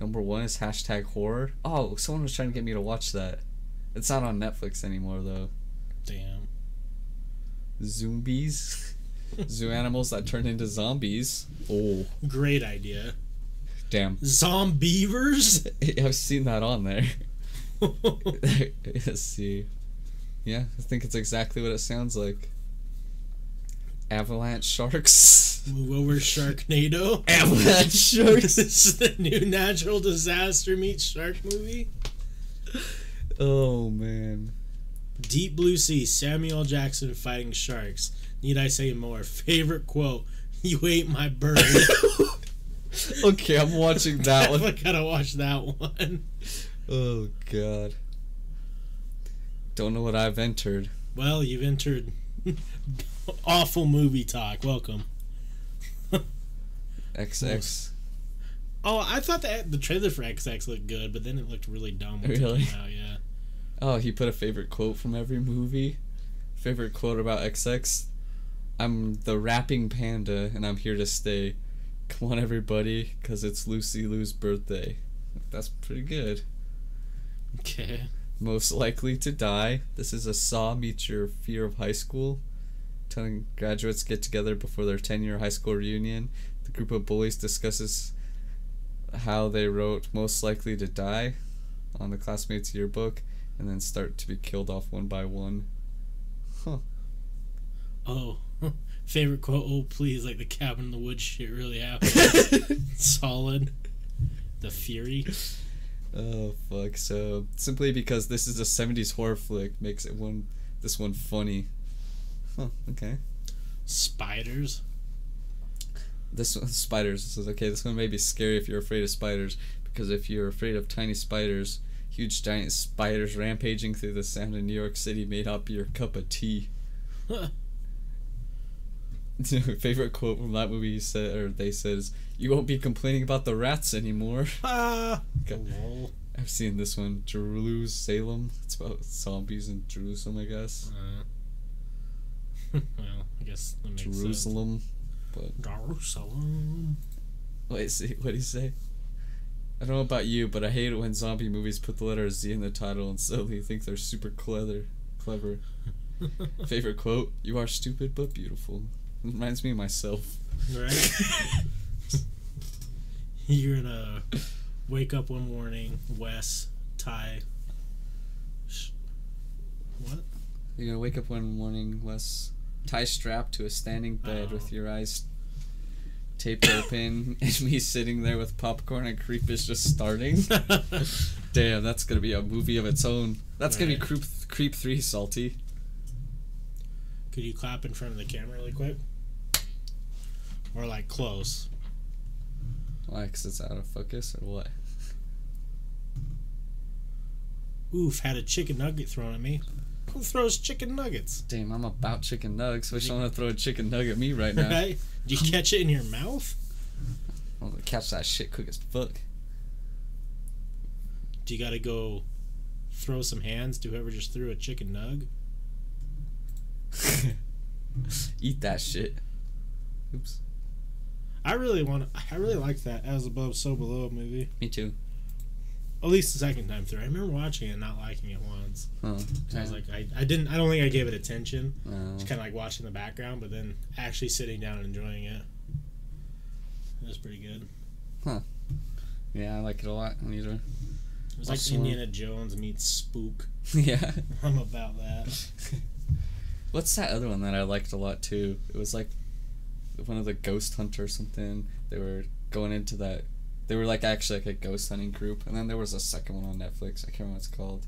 Number one is hashtag horror. Oh, someone was trying to get me to watch that. It's not on Netflix anymore, though. Damn. Zombies? Zoo animals that turn into zombies. Oh, Great idea. damn. Zombeavers? I've seen that on there. Let's see. Yeah, I think it's exactly what it sounds like. Avalanche sharks. Move over Sharknado. Avalanche sharks. this is the new natural disaster meets shark movie. Oh man. Deep Blue Sea, Samuel Jackson fighting sharks. Need I say more? Favorite quote: "You ate my bird." Okay, I'm watching that one. I gotta watch that one. Oh god. Don't know what I've entered. Well, you've entered awful movie talk. Welcome. XX. Oh, I thought that the trailer for XX looked good, but then it looked really dumb. when Really? out, yeah. Oh, he put a favorite quote from every movie. Favorite quote about XX. I'm the rapping panda and I'm here to stay. Come on, everybody, because it's Lucy Lou's birthday. That's pretty good. Okay. Most likely to die. This is a Saw meets your fear of high school. Telling graduates get together before their 10 year high school reunion. The group of bullies discusses how they wrote most likely to die on the classmates' yearbook and then start to be killed off one by one. Huh. Oh, favorite quote. Oh, please, like the cabin in the woods shit really happened. Solid. The Fury. Oh fuck! So simply because this is a '70s horror flick makes it one this one funny. Huh? Okay. Spiders. This one spiders. This is okay. This one may be scary if you're afraid of spiders because if you're afraid of tiny spiders, huge giant spiders rampaging through the sound in New York City may not be your cup of tea. Favorite quote from that movie said or they says, "You won't be complaining about the rats anymore." Ah. Okay. Lol. I've seen this one, Jerusalem. It's about zombies in Jerusalem, I guess. Uh, well, I guess that makes Jerusalem. But sense. Jerusalem. what is it? What do you say? I don't know about you, but I hate it when zombie movies put the letter Z in the title and suddenly think they're super clever. Clever. Favorite quote: "You are stupid but beautiful." Reminds me of myself. right? You're gonna wake up one morning, Wes, Ty. Sh- what? You're gonna wake up one morning, Wes, tie strapped to a standing bed Oh. with your eyes taped open, and me sitting there with popcorn and Creep is just starting. Damn, that's gonna be a movie of its own. That's gonna be Creep Creep Three, salty. Could you clap in front of the camera really quick? Or like close? Why? Cause it's out of focus or what? Oof, had a chicken nugget thrown at me. Who throws chicken nuggets? Damn, I'm about chicken nuggets. Wish someone would throw a chicken nugget at me right now. Right? Did you catch it in your mouth? I'm gonna catch that shit quick as fuck. Do you gotta go throw some hands to whoever just threw a chicken nug? Eat that shit. Oops. I really want. I really like that As Above, So Below movie. Me too. At least the second time through. I remember watching it and not liking it once. Huh. So I was like, I, I didn't. I don't think I gave it attention. Uh, Just kind of like watching the background, but then actually sitting down and enjoying it. It was pretty good. Huh. yeah, I like it a lot. Neither. It was like Indiana Jones meets Spook. yeah. I'm about that. What's that other one that I liked a lot too? It was like one of the ghost hunter or something. They were going into that. They were like actually like a ghost hunting group, and then there was a second one on Netflix. I can't remember what it's called.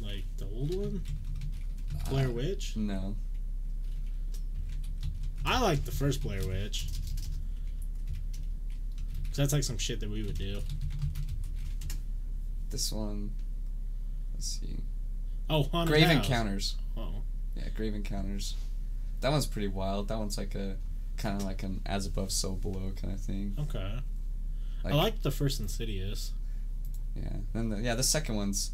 Like the old one, Blair Uh, Witch. No. I like the first Blair Witch. Cause that's like some shit that we would do. This one. Let's see. Oh, haunted Grave house. Encounters. Oh, Yeah, Grave Encounters. That one's pretty wild. That one's like a kind of like an as above, so below kind of thing. okay. Like- I like the first Insidious. Yeah. Then the, yeah, the second one's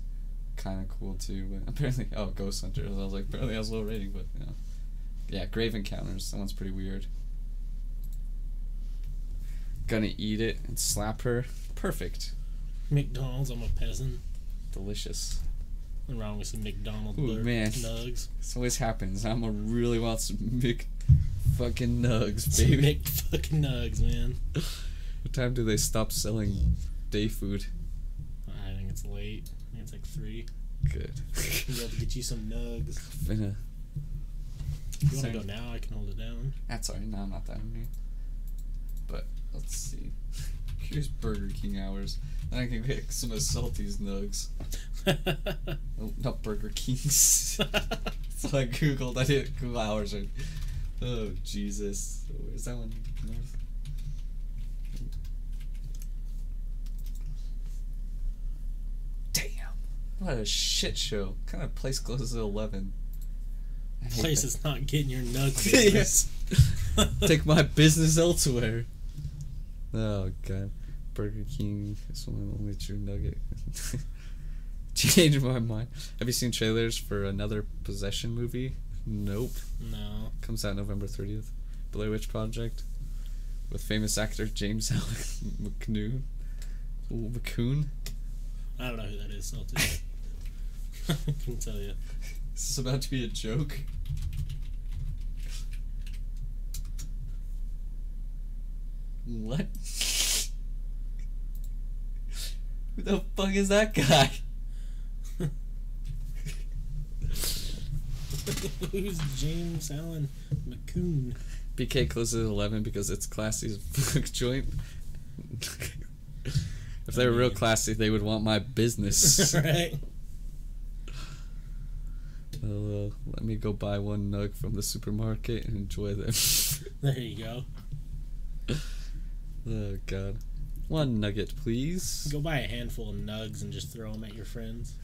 kind of cool too. But apparently, oh, Ghost Hunters. I was like, apparently has low rating, but you know. Yeah, Grave Encounters. That one's pretty weird. Gonna eat it and slap her. Perfect. McDonald's. I'm a peasant. Delicious. Nothing wrong with some McDonald's Ooh, man. nugs. This always happens. I'm a really want some Mc fucking nugs, baby. Fucking nugs, man. What time do they stop selling day food? I think it's late. I think it's like three. Good. We'll be able to get you some nugs. Finna. If you want to go now, I can hold it down. Ah, That's alright. No, I'm not that hungry. But let's see. Here's Burger King hours. Then I can get some of Salty's nugs. Oh, not Burger King's. so I googled. I didn't Google hours. Right. Oh Jesus. Where's that one? North. Damn. What a shit show. What kind of place closes at eleven? Place is not getting your business. yes. Take my business elsewhere. Oh god. Burger King is one of the only true nugget. Changed my mind. Have you seen trailers for another possession movie? Nope. No. Comes out November 30th. Blair Witch Project. With famous actor James Alec McCoon. McCoon? I don't know who that is, Salty. I can tell you. This is this about to be a joke? What? Who the fuck is that guy? Who's James Allen McCoon? BK closes at 11 because it's classy as fuck joint. if they were real classy, they would want my business. right? Well, uh, let me go buy one nug from the supermarket and enjoy them. There you go. oh, God. One nugget, please. Go buy a handful of nugs and just throw them at your friends.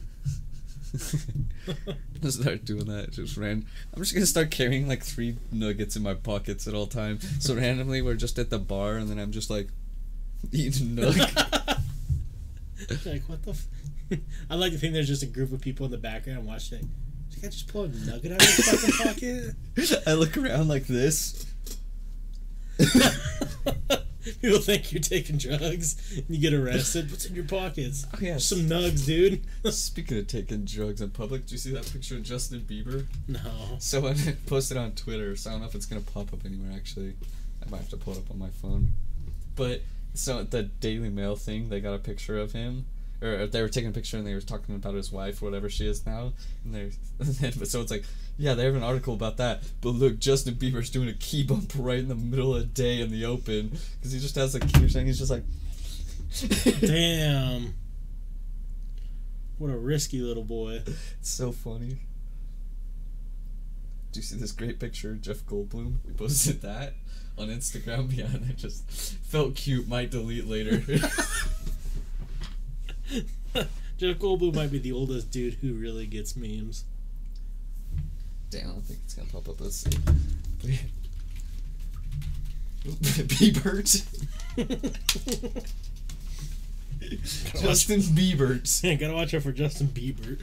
Just start doing that. Just ran. I'm just gonna start carrying like three nuggets in my pockets at all times. So randomly, we're just at the bar, and then I'm just like eating nug. like, what the? F-? I like to think there's just a group of people in the background watching. Did you guy just pull a nugget out of his fucking pocket? I look around like this. People think you're taking drugs and you get arrested. What's in your pockets? Oh yeah. Some nugs, dude. Speaking of taking drugs in public, do you see that picture of Justin Bieber? no. So I posted on Twitter, so I don't know if it's gonna pop up anywhere. Actually, I might have to pull it up on my phone. But so the Daily Mail thing, they got a picture of him, or they were taking a picture and they were talking about his wife, whatever she is now. And they're so it's like, yeah, they have an article about that. But look, Justin Bieber's doing a key bump right in the middle of the day in the open because he just has a key thing. He's just like, Damn. What a risky little boy. It's so funny. Do you see this great picture of Jeff Goldblum? We posted that on Instagram. Yeah, and I just felt cute. Might delete later. Jeff Goldblum might be the oldest dude who really gets memes. Damn, I don't think it's gonna pop up. Let's see. Biebert. Justin Biebert. Gotta watch out for Justin Bieber.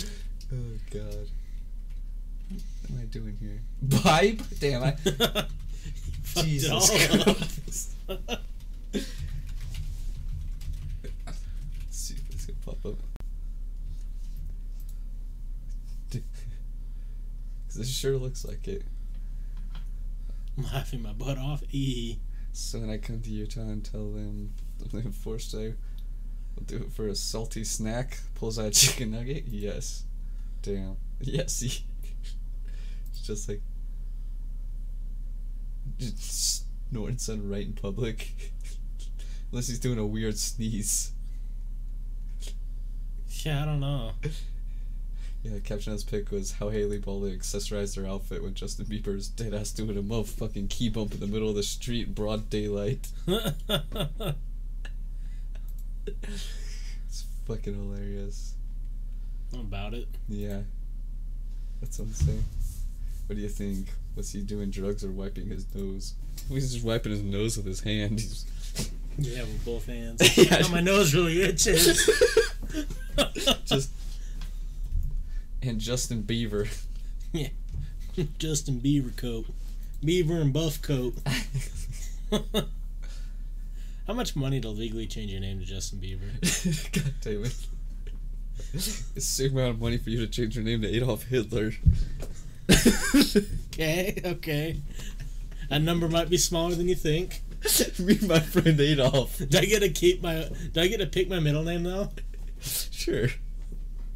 Oh God. What am I doing here? Bibe? Damn, I. Jesus. Christ. Let's see if this can pop up. Because this sure looks like it. I'm laughing my butt off. E. So when I come to Utah and tell them the enforced I will do it for a salty snack, pulls out a chicken nugget, yes. Damn. Yes, it's just like. Just snorting sun right in public. Unless he's doing a weird sneeze. Yeah, I don't know. Yeah, the caption on this pic was how Hailey Baldwin accessorized her outfit when Justin Bieber's dead ass doing a motherfucking key bump in the middle of the street, in broad daylight. it's fucking hilarious. About it. Yeah. That's what I'm saying. What do you think? Was he doing drugs or wiping his nose? He's just wiping his nose with his hand. He's Yeah, with both hands. Yeah. Oh, my nose really itches. just and Justin Bieber. Justin Beaver coat. Beaver and buff coat. How much money to legally change your name to Justin Beaver? God damn it. It's the same amount of money for you to change your name to Adolf Hitler. Okay, okay. That number might be smaller than you think. Me, and my friend Adolf. Do I get to keep my? Do I get to pick my middle name though? Sure.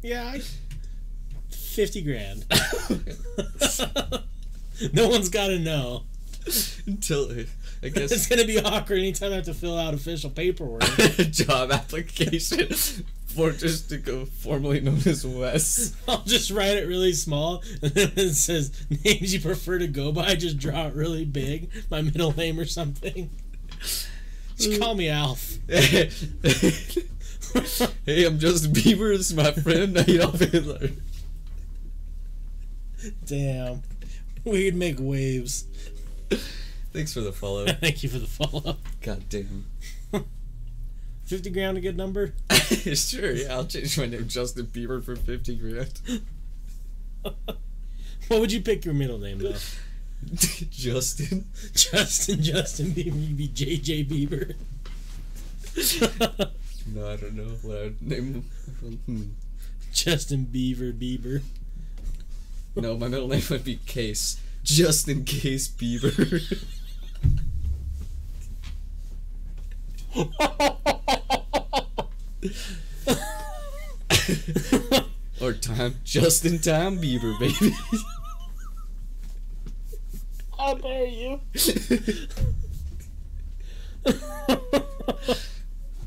Yeah, I, fifty grand. no one's got to know. Until I guess It's gonna be awkward anytime I have to fill out official paperwork. job application for just to go formerly known as Wes. I'll just write it really small, and then it says names you prefer to go by. Just draw it really big, my middle name or something. Just call me Alf. hey, I'm Justin Bieber. This is my friend Adolf Hitler. Damn, we'd make waves. Thanks for the follow. Thank you for the follow. God damn. Fifty grand a good number. sure, yeah, I'll change my name Justin Bieber for 50 grand. What would you pick your middle name though? Justin? Justin Justin Bieber. You'd be JJ Bieber. No, I don't know what I would name hmm. Justin Beaver Bieber. No, my middle name would be Case. Just in case Bieber. or time. Just in time Bieber, baby. How dare you?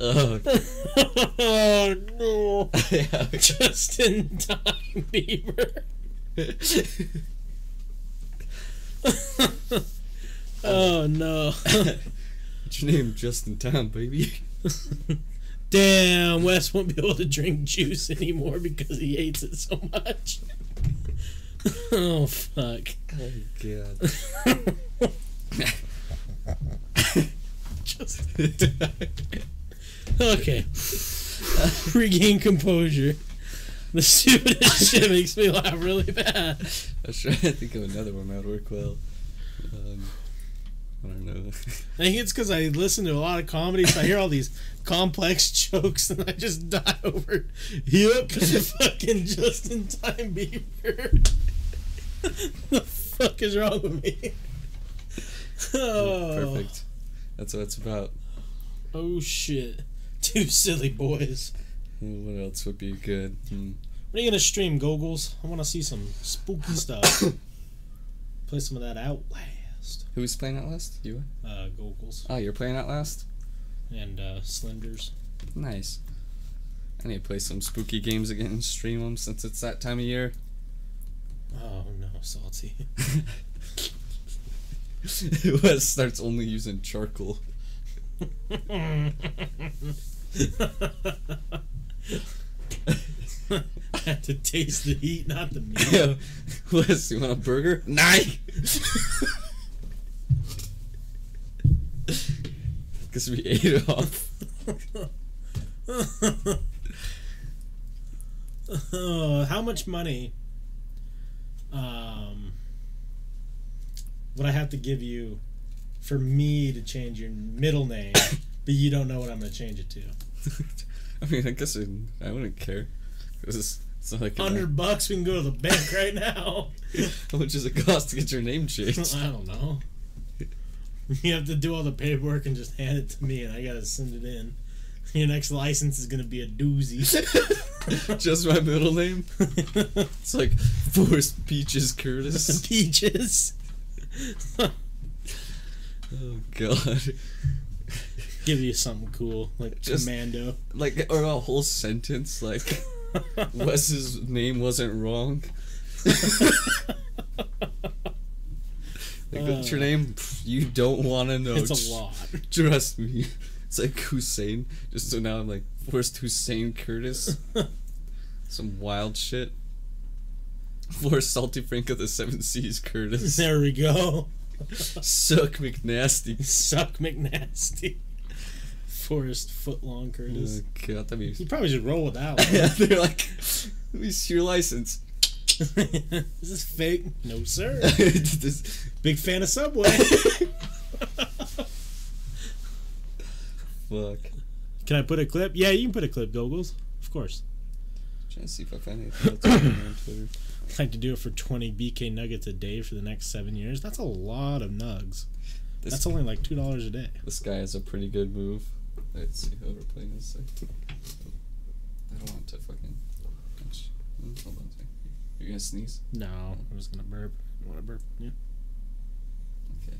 oh, oh no. yeah. Just in time, Bieber. oh no. What's your name? Just in time, baby. Damn, Wes won't be able to drink juice anymore because he hates it so much. oh fuck. Oh, God. Just okay. Regain composure. The stupidest shit makes me laugh really bad. I was trying to think of another one that would work well. Um, I don't know. I think it's because I listen to a lot of comedy, so I hear all these complex jokes, and I just die over. Yep, because you're fucking just in time Bieber. the fuck is wrong with me? Oh, Perfect. That's what it's about. Oh shit, two silly boys. What else would be good? Hmm. When are you gonna stream, Goggles? I want to see some spooky stuff. Play some of that Outlast. Who was playing Outlast? You? Uh, Goggles. Oh, you're playing Outlast? and uh, Slenders. Nice. I need to play some spooky games again and stream them since it's that time of year. Oh no, salty. Wes starts only using charcoal. I had to taste the heat, not the meat. Wes, you want a burger? Nah. Because we ate it off. oh, how much money um, would I have to give you for me to change your middle name, but you don't know what I'm going to change it to? I mean, I guess I, I wouldn't care. It's, it's not like. Hundred bucks, we can go to the bank right now. How much does it cost to get your name changed? I don't know. You have to do all the paperwork and just hand it to me, and I gotta send it in. Your next license is gonna be a doozy. Just my middle name? It's like Forrest Peaches Curtis. Peaches. Oh, God. Give you something cool like Just- Commando. Like, or a whole sentence like, Wes's name wasn't wrong. Like, what's your Uh, name? You don't want to know. It's a lot. Trust me. It's like Hussein. Just so now I'm like Forrest Hussein Curtis. Some wild shit. Forrest Salty Frank of the Seven Seas Curtis. there we go. Suck McNasty. Suck McNasty. Forrest Footlong Curtis. Oh, God, that'd be. You probably should roll with that one. yeah, they're like, let me see your license. Is this fake? No, sir. This- Big fan of Subway. Fuck. Can I put a clip? Yeah, you can put a clip, Goggles. Of course. trying to see if I find anything on Twitter. I'd like to do it for 20 BK nuggets a day for the next seven years. That's a lot of nugs. This, That's only like $2 a day. this guy has a pretty good move. Let's see whoever playing this. Like, I don't want to fucking. Punch. Hold on a second. You gonna sneeze? No, I'm just going to burp. You want to burp? Yeah. Okay.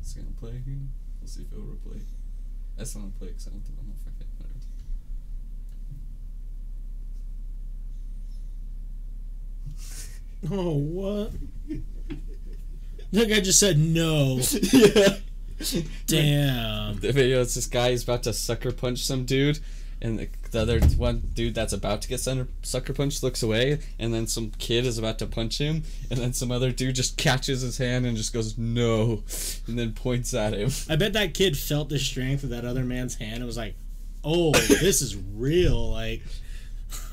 It's gonna play here. We'll see if it'll replay. I not want to play because I don't think I'm gonna fuck it. Whatever. Oh, what? That guy just said no. yeah. Damn. The video is this guy is about to sucker punch some dude, and the, the other one dude that's about to get sucker, sucker punched looks away, and then some kid is about to punch him, and then some other dude just catches his hand and just goes no, and then points at him. I bet that kid felt the strength of that other man's hand and was like, oh, this is real. Like,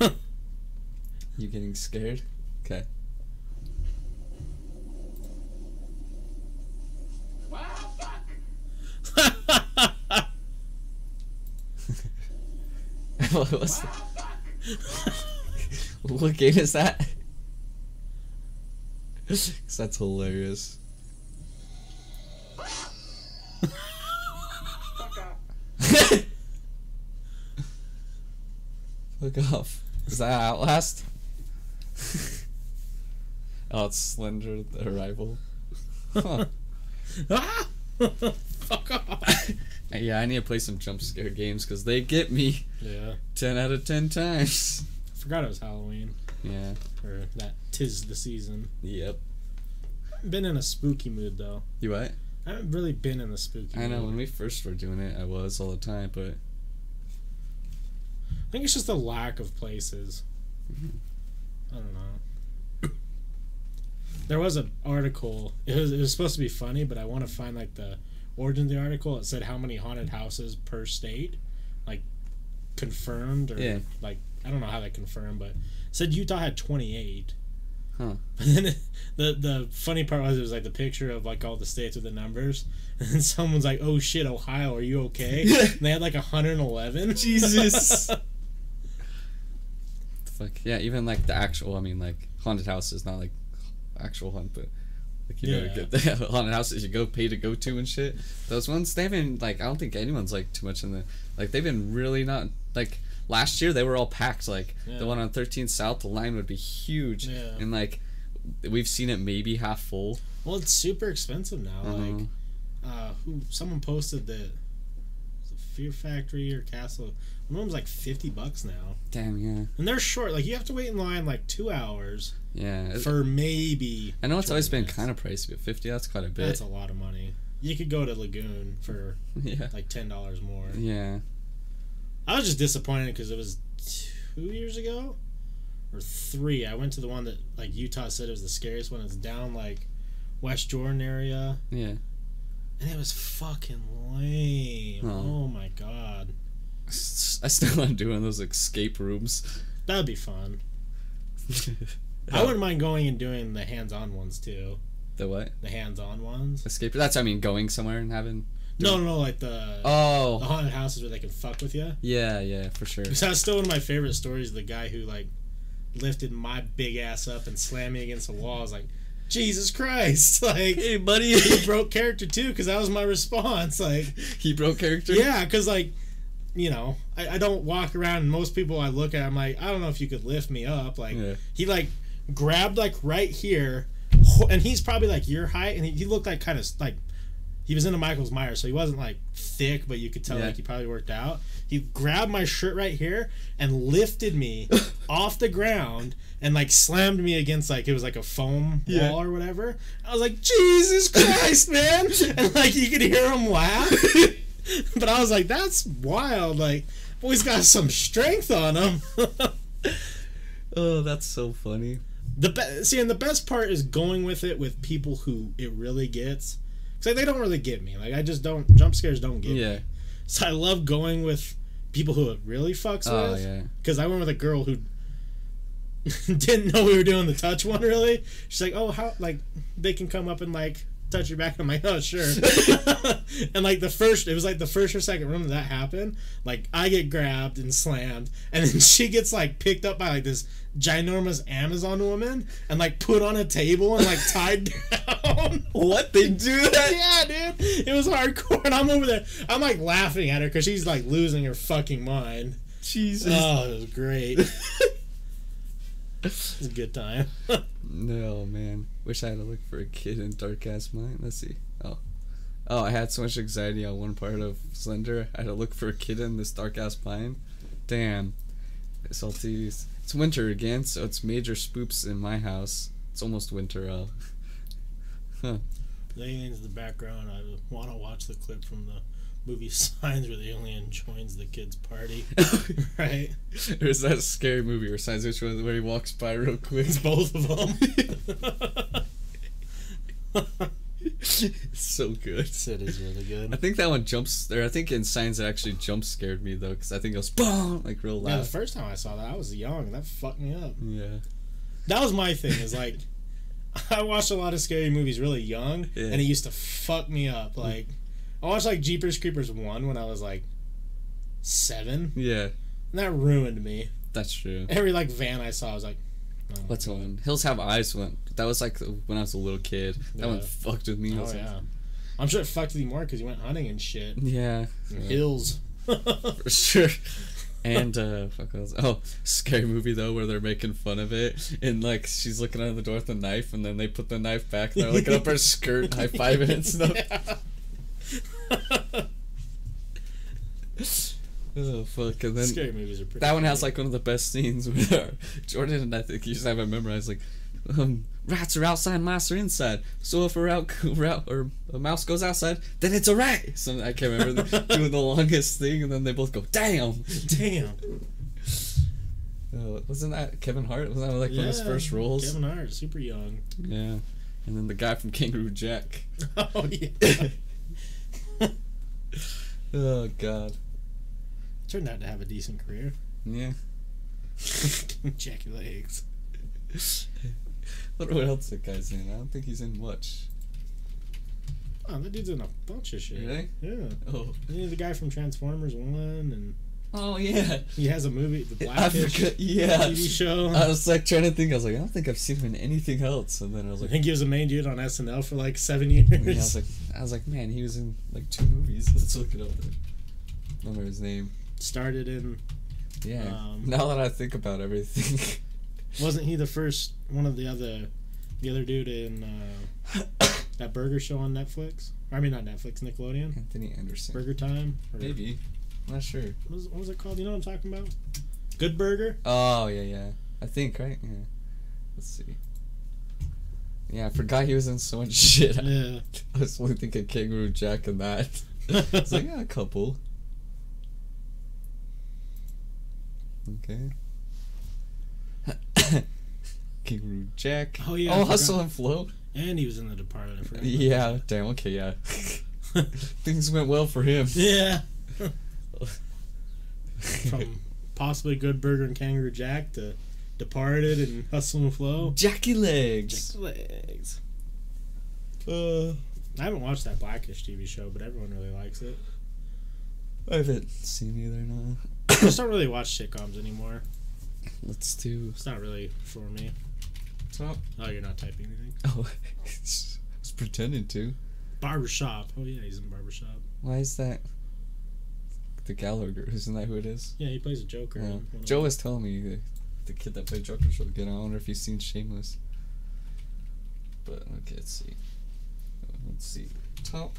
You getting scared? Okay. Wow, fuck! Wow, fuck! what game is that? 'Cause that's hilarious. Fuck off. Fuck off. Is that Outlast? oh, it's Slender the Arrival. Huh. ah! Fuck off. yeah, I need to play some jump scare games because they get me Yeah. 10 out of 10 times. I Forgot it was Halloween. Yeah. Or that tis the season. Yep. Been in a spooky mood though. You what? I haven't really been in the spooky I know, mood. when we first were doing it, I was all the time, but I think it's just a lack of places. Mm-hmm. I don't know. There was an article. It was, it was supposed to be funny, but I want to find like the origin of the article. It said how many haunted houses per state, like confirmed or Yeah. like I don't know how they confirmed, but it said Utah had twenty eight. Huh. But then it, the the funny part was it was like the picture of like all the states with the numbers, and then someone's like, "Oh shit, Ohio, are you okay?" and they had like hundred and eleven. Jesus. fuck. Yeah, even like the actual, I mean, like haunted houses, not like actual hunt, but like you know, Yeah. get the haunted houses you go pay to go to and shit. Those ones, they've been like, I don't think anyone's like too much in the, like they've been really not, like last year they were all packed. Like Yeah. the one on 13th South, the line would be huge. Yeah. And like, we've seen it maybe half full. Well, it's super expensive now. Like, Uh-huh. uh, who someone posted that Fear Factory or Castle. One of them's like fifty bucks now, Damn, yeah. and they're short. Like you have to wait in line like two hours Yeah. For maybe. I know it's always 20 been kind of pricey, but 50, that's quite a bit. That's a lot of money. You could go to Lagoon for yeah. like ten dollars more. Yeah. I was just disappointed because it was two years ago or three. I went to the one that like Utah said it was the scariest one. It's down like West Jordan area, Yeah. and it was fucking lame. Oh. Oh my god, I still want to do one of those escape rooms. that'd be fun. I wouldn't mind going and doing the hands-on ones too. The what? The hands-on ones. Escape. That's I mean going somewhere and having. No, no, no, like the oh the haunted houses where they can fuck with you. Yeah, yeah, for sure. Because that's still one of my favorite stories. The guy who like lifted my big ass up and slammed me against the wall. I was like, Jesus Christ! Like Hey, buddy. he broke character too because that was my response. Like, he broke character. yeah, because like, you know, I, I don't walk around. and Most people I look at, I'm like, I don't know if you could lift me up. Like, Yeah. he like grabbed like right here, and he's probably like your height, and he, he looked like kind of like he was into Michael's Myers, so he wasn't like thick, but you could tell Yeah. like he probably worked out. He grabbed my shirt right here and lifted me off the ground and like slammed me against like it was like a foam Yeah. wall or whatever. I was like, Jesus Christ, man! And like you could hear him laugh. but I was like, that's wild. Like, boy's got some strength on him. Oh, that's so funny. the be- see, and the best part is going with it with people who it really gets. Cause like, they don't really get me. Like I just don't jump scares don't get me. Yeah. So I love going with people who it really fucks Oh with. yeah. Because I went with a girl who didn't know we were doing the touch one really. She's like, oh, how like they can come up and like touch your back. I'm like, oh sure. and like the first, it was like the first or second room that, that happened. Like I get grabbed and slammed, and then she gets like picked up by like this ginormous Amazon woman and like put on a table and like tied down. What they do that? yeah, dude, it was hardcore, and I'm over there. I'm like laughing at her because she's like losing her fucking mind. Jesus. Oh, it was great. It was a good time. No man, wish I had to look for a kid in Dark Ass Mind. Let's see. Oh, oh, I had so much anxiety on one part of Slender. I had to look for a kid in this Dark Ass Pine. Damn, salties. It's winter again, so it's major spoops in my house. It's almost winter. Uh, huh. The aliens in the background. I want to watch the clip from the movie Signs where the alien joins the kids' party. right? There's that scary movie or Signs, which one where he walks by real quick. It's both of them. It's so good. Sid is really I think that one jumps. Or I think in Signs it actually jump scared me though, because I think it was boom like real loud. Yeah, the first time I saw that, I was young. That fucked me up. Yeah. That was my thing. Is like, I watched a lot of scary movies really young, Yeah. and it used to fuck me up. Like, I watched like Jeepers Creepers one when I was like seven, Yeah, and that ruined me. that's true. Every like van I saw, I was like, oh, What's one? Hills Have Eyes went. That was like when I was a little kid. That one fucked with me. Oh like, yeah, I'm sure it fucked with you more because you went hunting and shit. yeah, Hills. for sure. And uh, fuck else? Oh, scary movie though, where they're making fun of it, and like she's looking at the door with a knife, and then they put the knife back, and they're looking up her skirt, high it and stuff. Oh fuck! And then Scary movies are pretty. That one has like one of the best scenes where Jordan and I think you just have it memorized like um, rats are outside, mice are inside. So if a rat, rat or a mouse goes outside, then it's a rat. So I can't remember doing the longest thing, and then they both go, "Damn!" Damn. Uh, wasn't that Kevin Hart? Wasn't that like one of his first roles? Kevin Hart, super young. Yeah. And then the guy from Kangaroo Jack. Oh yeah. Oh God. Turned out to have a decent career. Yeah. Jackie legs. What what else that guy's in? I don't think he's in much. Oh, that dude's in a bunch of shit. Really? Yeah. Oh. He's the guy from Transformers One, and Oh yeah. he has a movie, The I Blackish. Yeah. TV show. I was like trying to think. I was like, I don't think I've seen him in anything else. And then I was like, I think he was a main dude on SNL for like seven years. I was like, I was like, man, he was in like two movies. Let's look it up. I Remember his name? Started in. Yeah. Um, now that I think about everything, Wasn't he the first one of the other, the other dude in uh, that burger show on Netflix? I mean, not Netflix, Nickelodeon. Anthony Anderson. Burger Time. Or, Maybe. I'm not sure. What was, what was it called? You know what I'm talking about? Good Burger. Oh yeah, yeah. I think right. Yeah. Let's see. Yeah, I forgot he was in so much shit. Yeah. I was only thinking Kangaroo Jack and that. It's like yeah, a couple. Okay. Kangaroo Jack. Oh, yeah, Oh. Hustle and Flow. and he was in the Departed. I forgot about Yeah. Damn. Okay. Yeah. Things went well for him. Yeah. From possibly Good Burger and Kangaroo Jack to Departed and Hustle and Flow. Jackie Legs. Jackie Legs. Uh, I haven't watched that Blackish TV show, but everyone really likes it. I haven't seen either. No. I just don't really watch sitcoms anymore. Let's do It's not really for me. top. Oh, you're not typing anything. Oh, I was pretending to. Barbershop. Oh yeah, he's in Barbershop. Why is that? The Gallagher, isn't that who it is? Yeah, he plays a Joker. Yeah. in one of Joe them. was telling me the, the kid that played Joker should get. I wonder if he's seen Shameless. But okay, let's see. Let's see. Top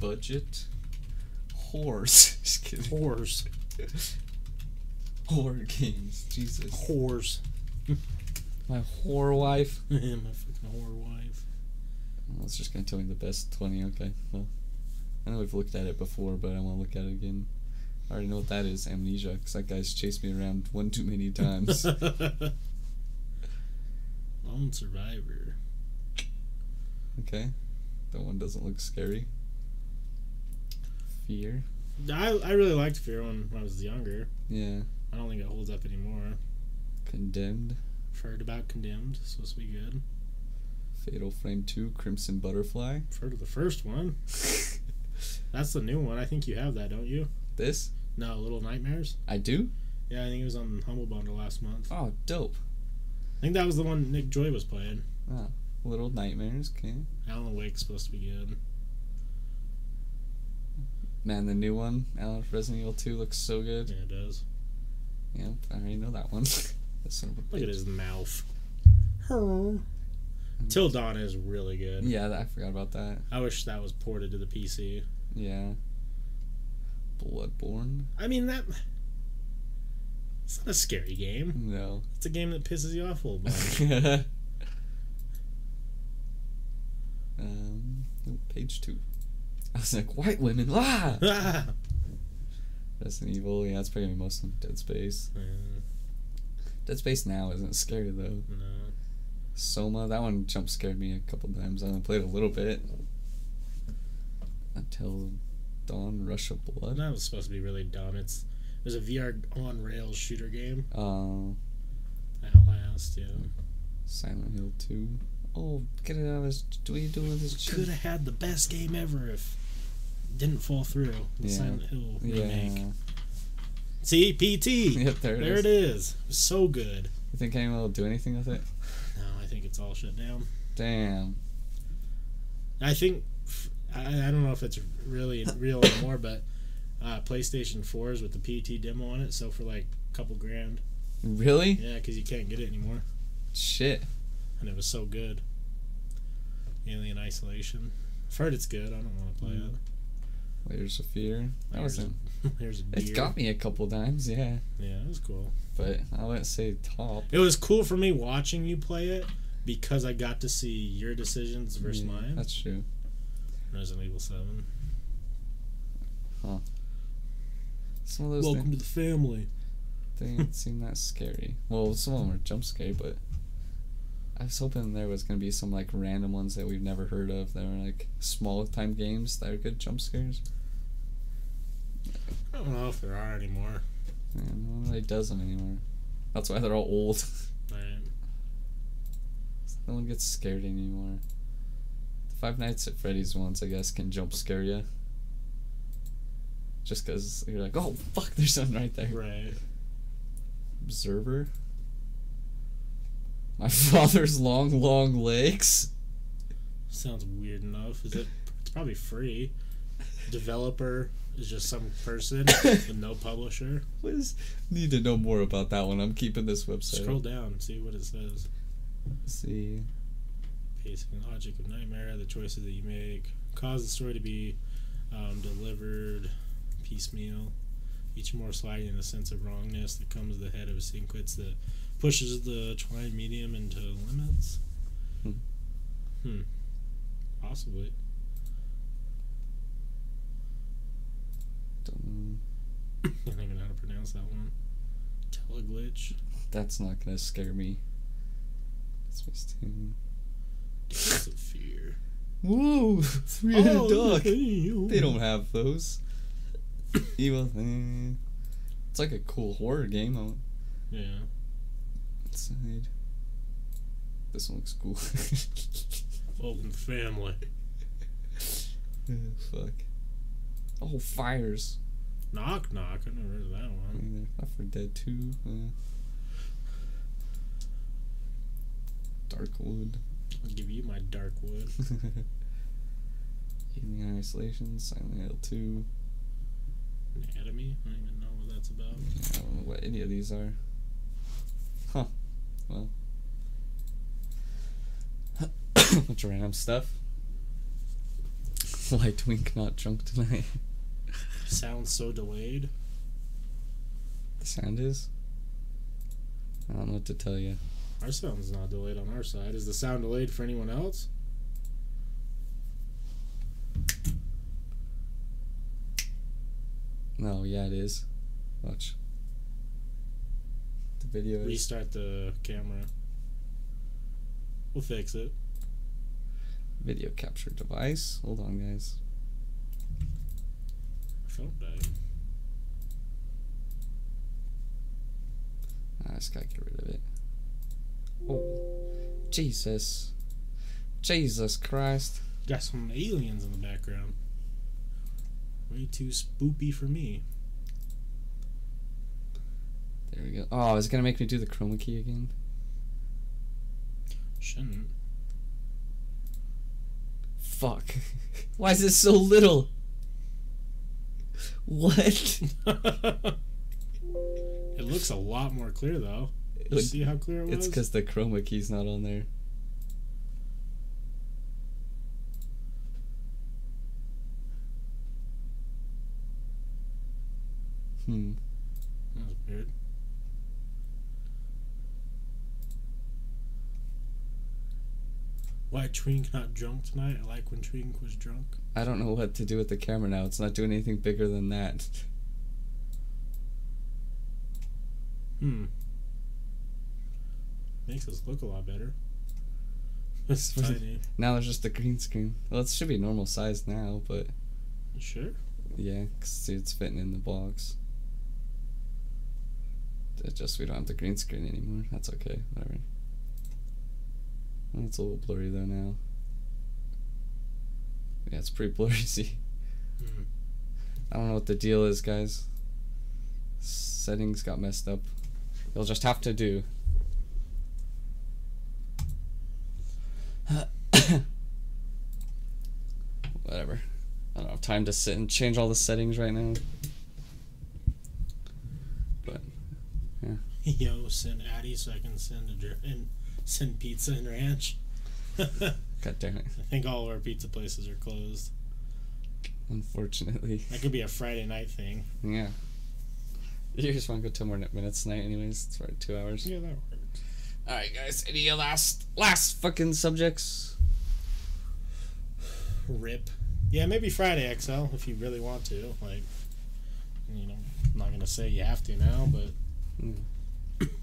budget horrors. Just kidding. whores. Horror games. Jesus. Whores. My whore wife. My fucking whore wife. I was just gonna tell me the best twenty. Okay. Well. I know we've looked at it before, but I want to look at it again. I already know what that is, amnesia, because that guy's chased me around one too many times. Lone Survivor. okay, that one doesn't look scary. Fear, I, I really liked Fear when, when I was younger. yeah. I don't think it holds up anymore. Condemned, I've heard about Condemned. It's supposed to be good. Fatal Frame Two, Crimson Butterfly. I've heard of the first one. That's the new one. I think you have that, don't you? this No, Little Nightmares. I do. Yeah, I think it was on Humble Bundle last month. Oh, dope. I think that was the one Nick Joy was playing. Oh, Little Nightmares. Okay. Alan Wake's supposed to be good. Man, the new one, Alan Resident Evil Two, looks so good. Yeah, it does. Yeah, I already know that one. This son of a Look at his mouth. Till Dawn is really good. Yeah, I forgot about that. I wish that was ported to the PC. Yeah. Bloodborne? I mean that. It's not a scary game. No. It's a game that pisses you off a little bit. um, oh, page two. I was like, white women, ah! Ah! Resident Evil, yeah, it's probably be mostly Dead Space. Uh, Dead Space now isn't scary though. no. Soma, that one jump scared me a couple times. I only played a little bit. Until Dawn Rush of Blood. That was supposed to be really dumb. It's there's a VR on rails shooter game. Oh. Uh, Outlast, yeah. Silent Hill 2. Oh, get it out of this. What are you doing with this Could have had the best game ever if it didn't fall through. The Yeah. Silent Hill remake. Yeah. See, PT. Yep, there it there is. it is. It was so good. You think anyone will do anything with it? No, I think it's all shut down. Damn. I think I, I don't know if it's really real anymore, but uh, PlayStation 4s with the PT demo on it, so for like a couple grand. Really? Yeah, because you can't get it anymore, Shit. and it was so good. Alien Isolation. I've heard it's good. I don't want to play Mm. it. Layers of Fear. That a, there's a It's got me a couple times, yeah. Yeah, it was cool. But I wouldn't say top. It was cool for me watching you play it because I got to see your decisions versus Yeah, mine. That's true. Resident Evil 7. Some of those Welcome things, to the family. they didn't seem that scary. Well, some of them were jump scary, but I was hoping there was gonna be some like random ones that we've never heard of. That were like small time games that are good jump scares. I don't know if there are anymore. And no one really does them anymore. That's why they're all old. Right. No one gets scared anymore. The Five Nights at Freddy's ones, I guess, can jump scare you. Just because you're like, oh fuck, there's something right there. Right. Observer. My father's long, long legs. Sounds weird enough. Is it? It's probably free. Developer is just some person with no publisher. What is? Need to know more about that one. I'm keeping this website. Scroll down, see what it says. Let's see. Pacing and logic of Nightmare, the choices that you make, cause the story to be um, delivered piecemeal. Each more sliding in a sense of wrongness that comes at the head of a sequence that pushes the twine medium into limits. Hmm. Hmm. Possibly. Don't- I don't even know how to pronounce that one. Teleglitch. That's not gonna scare me. Space two. Of Fear. Whoa! Three-headed dog. They They don't have those. Evil thing. It's like a cool horror game. On Yeah. side. This one looks cool. Welcome family. Oh, fuck. Oh, fires. Knock knock. I never heard of that one. Left 4 Dead 2. Uh, Darkwood. I'll give you my dark wood. Alien Isolation. Silent Hill 2. Anatomy. I don't even know what that's about. I don't know what any of these are. Huh. Well. Bunch of random stuff. Light wink not drunk tonight. Sounds so delayed. the sound is? I don't know what to tell you. Our sound's not delayed on our side. Is the sound delayed for anyone else? No, yeah, it is. Watch. The video is. Restart the camera. We'll fix it. Video capture device. Hold on, guys. Phone died. I just gotta get rid of it. Oh, Jesus. Jesus Christ. Got some aliens in the background. Way too spoopy for me. There we go. Oh, is it gonna make me do the chroma key again? Shouldn't. Fuck. Why is this so little? What? it looks a lot more clear though. You see how clear it was? It's because the chroma key's not on there. Hmm. That was weird. Why Twink not drunk tonight? I like when Twink was drunk. I don't know what to do with the camera now. It's not doing anything bigger than that. Hmm. Makes us look a lot better. It's tiny. Now there's just a green screen. Well, it should be normal size now, but You sure? yeah, 'cause it's fitting in the box. It's just we don't have the green screen anymore. That's okay. Whatever. It's a little blurry though now. Yeah, it's pretty blurry. See, Hmm. I don't know what the deal is, guys. Settings got messed up. You'll just have to do. Whatever. I don't have time to sit and change all the settings right now. But yeah. Yo, send Addie so I can send a dr- and send pizza and ranch. God damn it. I think all of our pizza places are closed. Unfortunately. That could be a Friday night thing. Yeah. You just want to go 10 more minutes tonight anyways. It's already two hours. Yeah, that works. Alright guys, any last last fucking subjects? Rip. Yeah, maybe Friday XL if you really want to. Like, you know, I'm not gonna say you have to now, but Mm.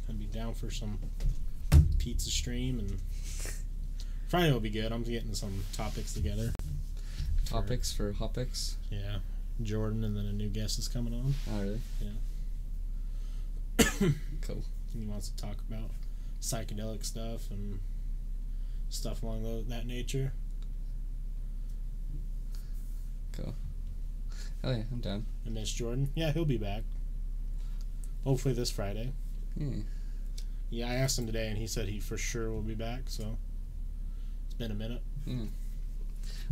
I'd be down for some pizza stream and Friday will be good. I'm getting some topics together. Topics for Hopics? Yeah, Jordan and then a new guest is coming on. Oh really? Yeah. Cool. He wants to talk about psychedelic stuff and stuff along those, that nature. Cool. Oh yeah, I'm done. I Miss Jordan, yeah, he'll be back. Hopefully this Friday. Yeah. Yeah, I asked him today, and he said he for sure will be back. So it's been a minute. Yeah.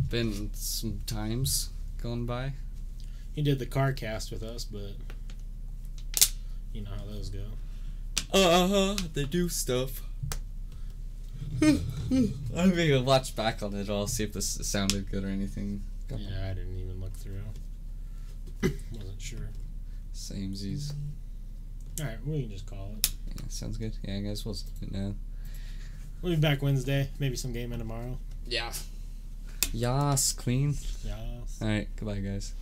Been some times going by. He did the car cast with us, but you know how those go. Uh huh. They do stuff. I'm gonna watch back on it all, see if this sounded good or anything. Yeah, I didn't even look through. Wasn't sure. Same Z's. All right, we can just call it. Yeah, sounds good. Yeah, guys, we'll see it now. We'll be back Wednesday. Maybe some gaming tomorrow. Yeah. Yas, queen. Yeah. Alright, goodbye, guys.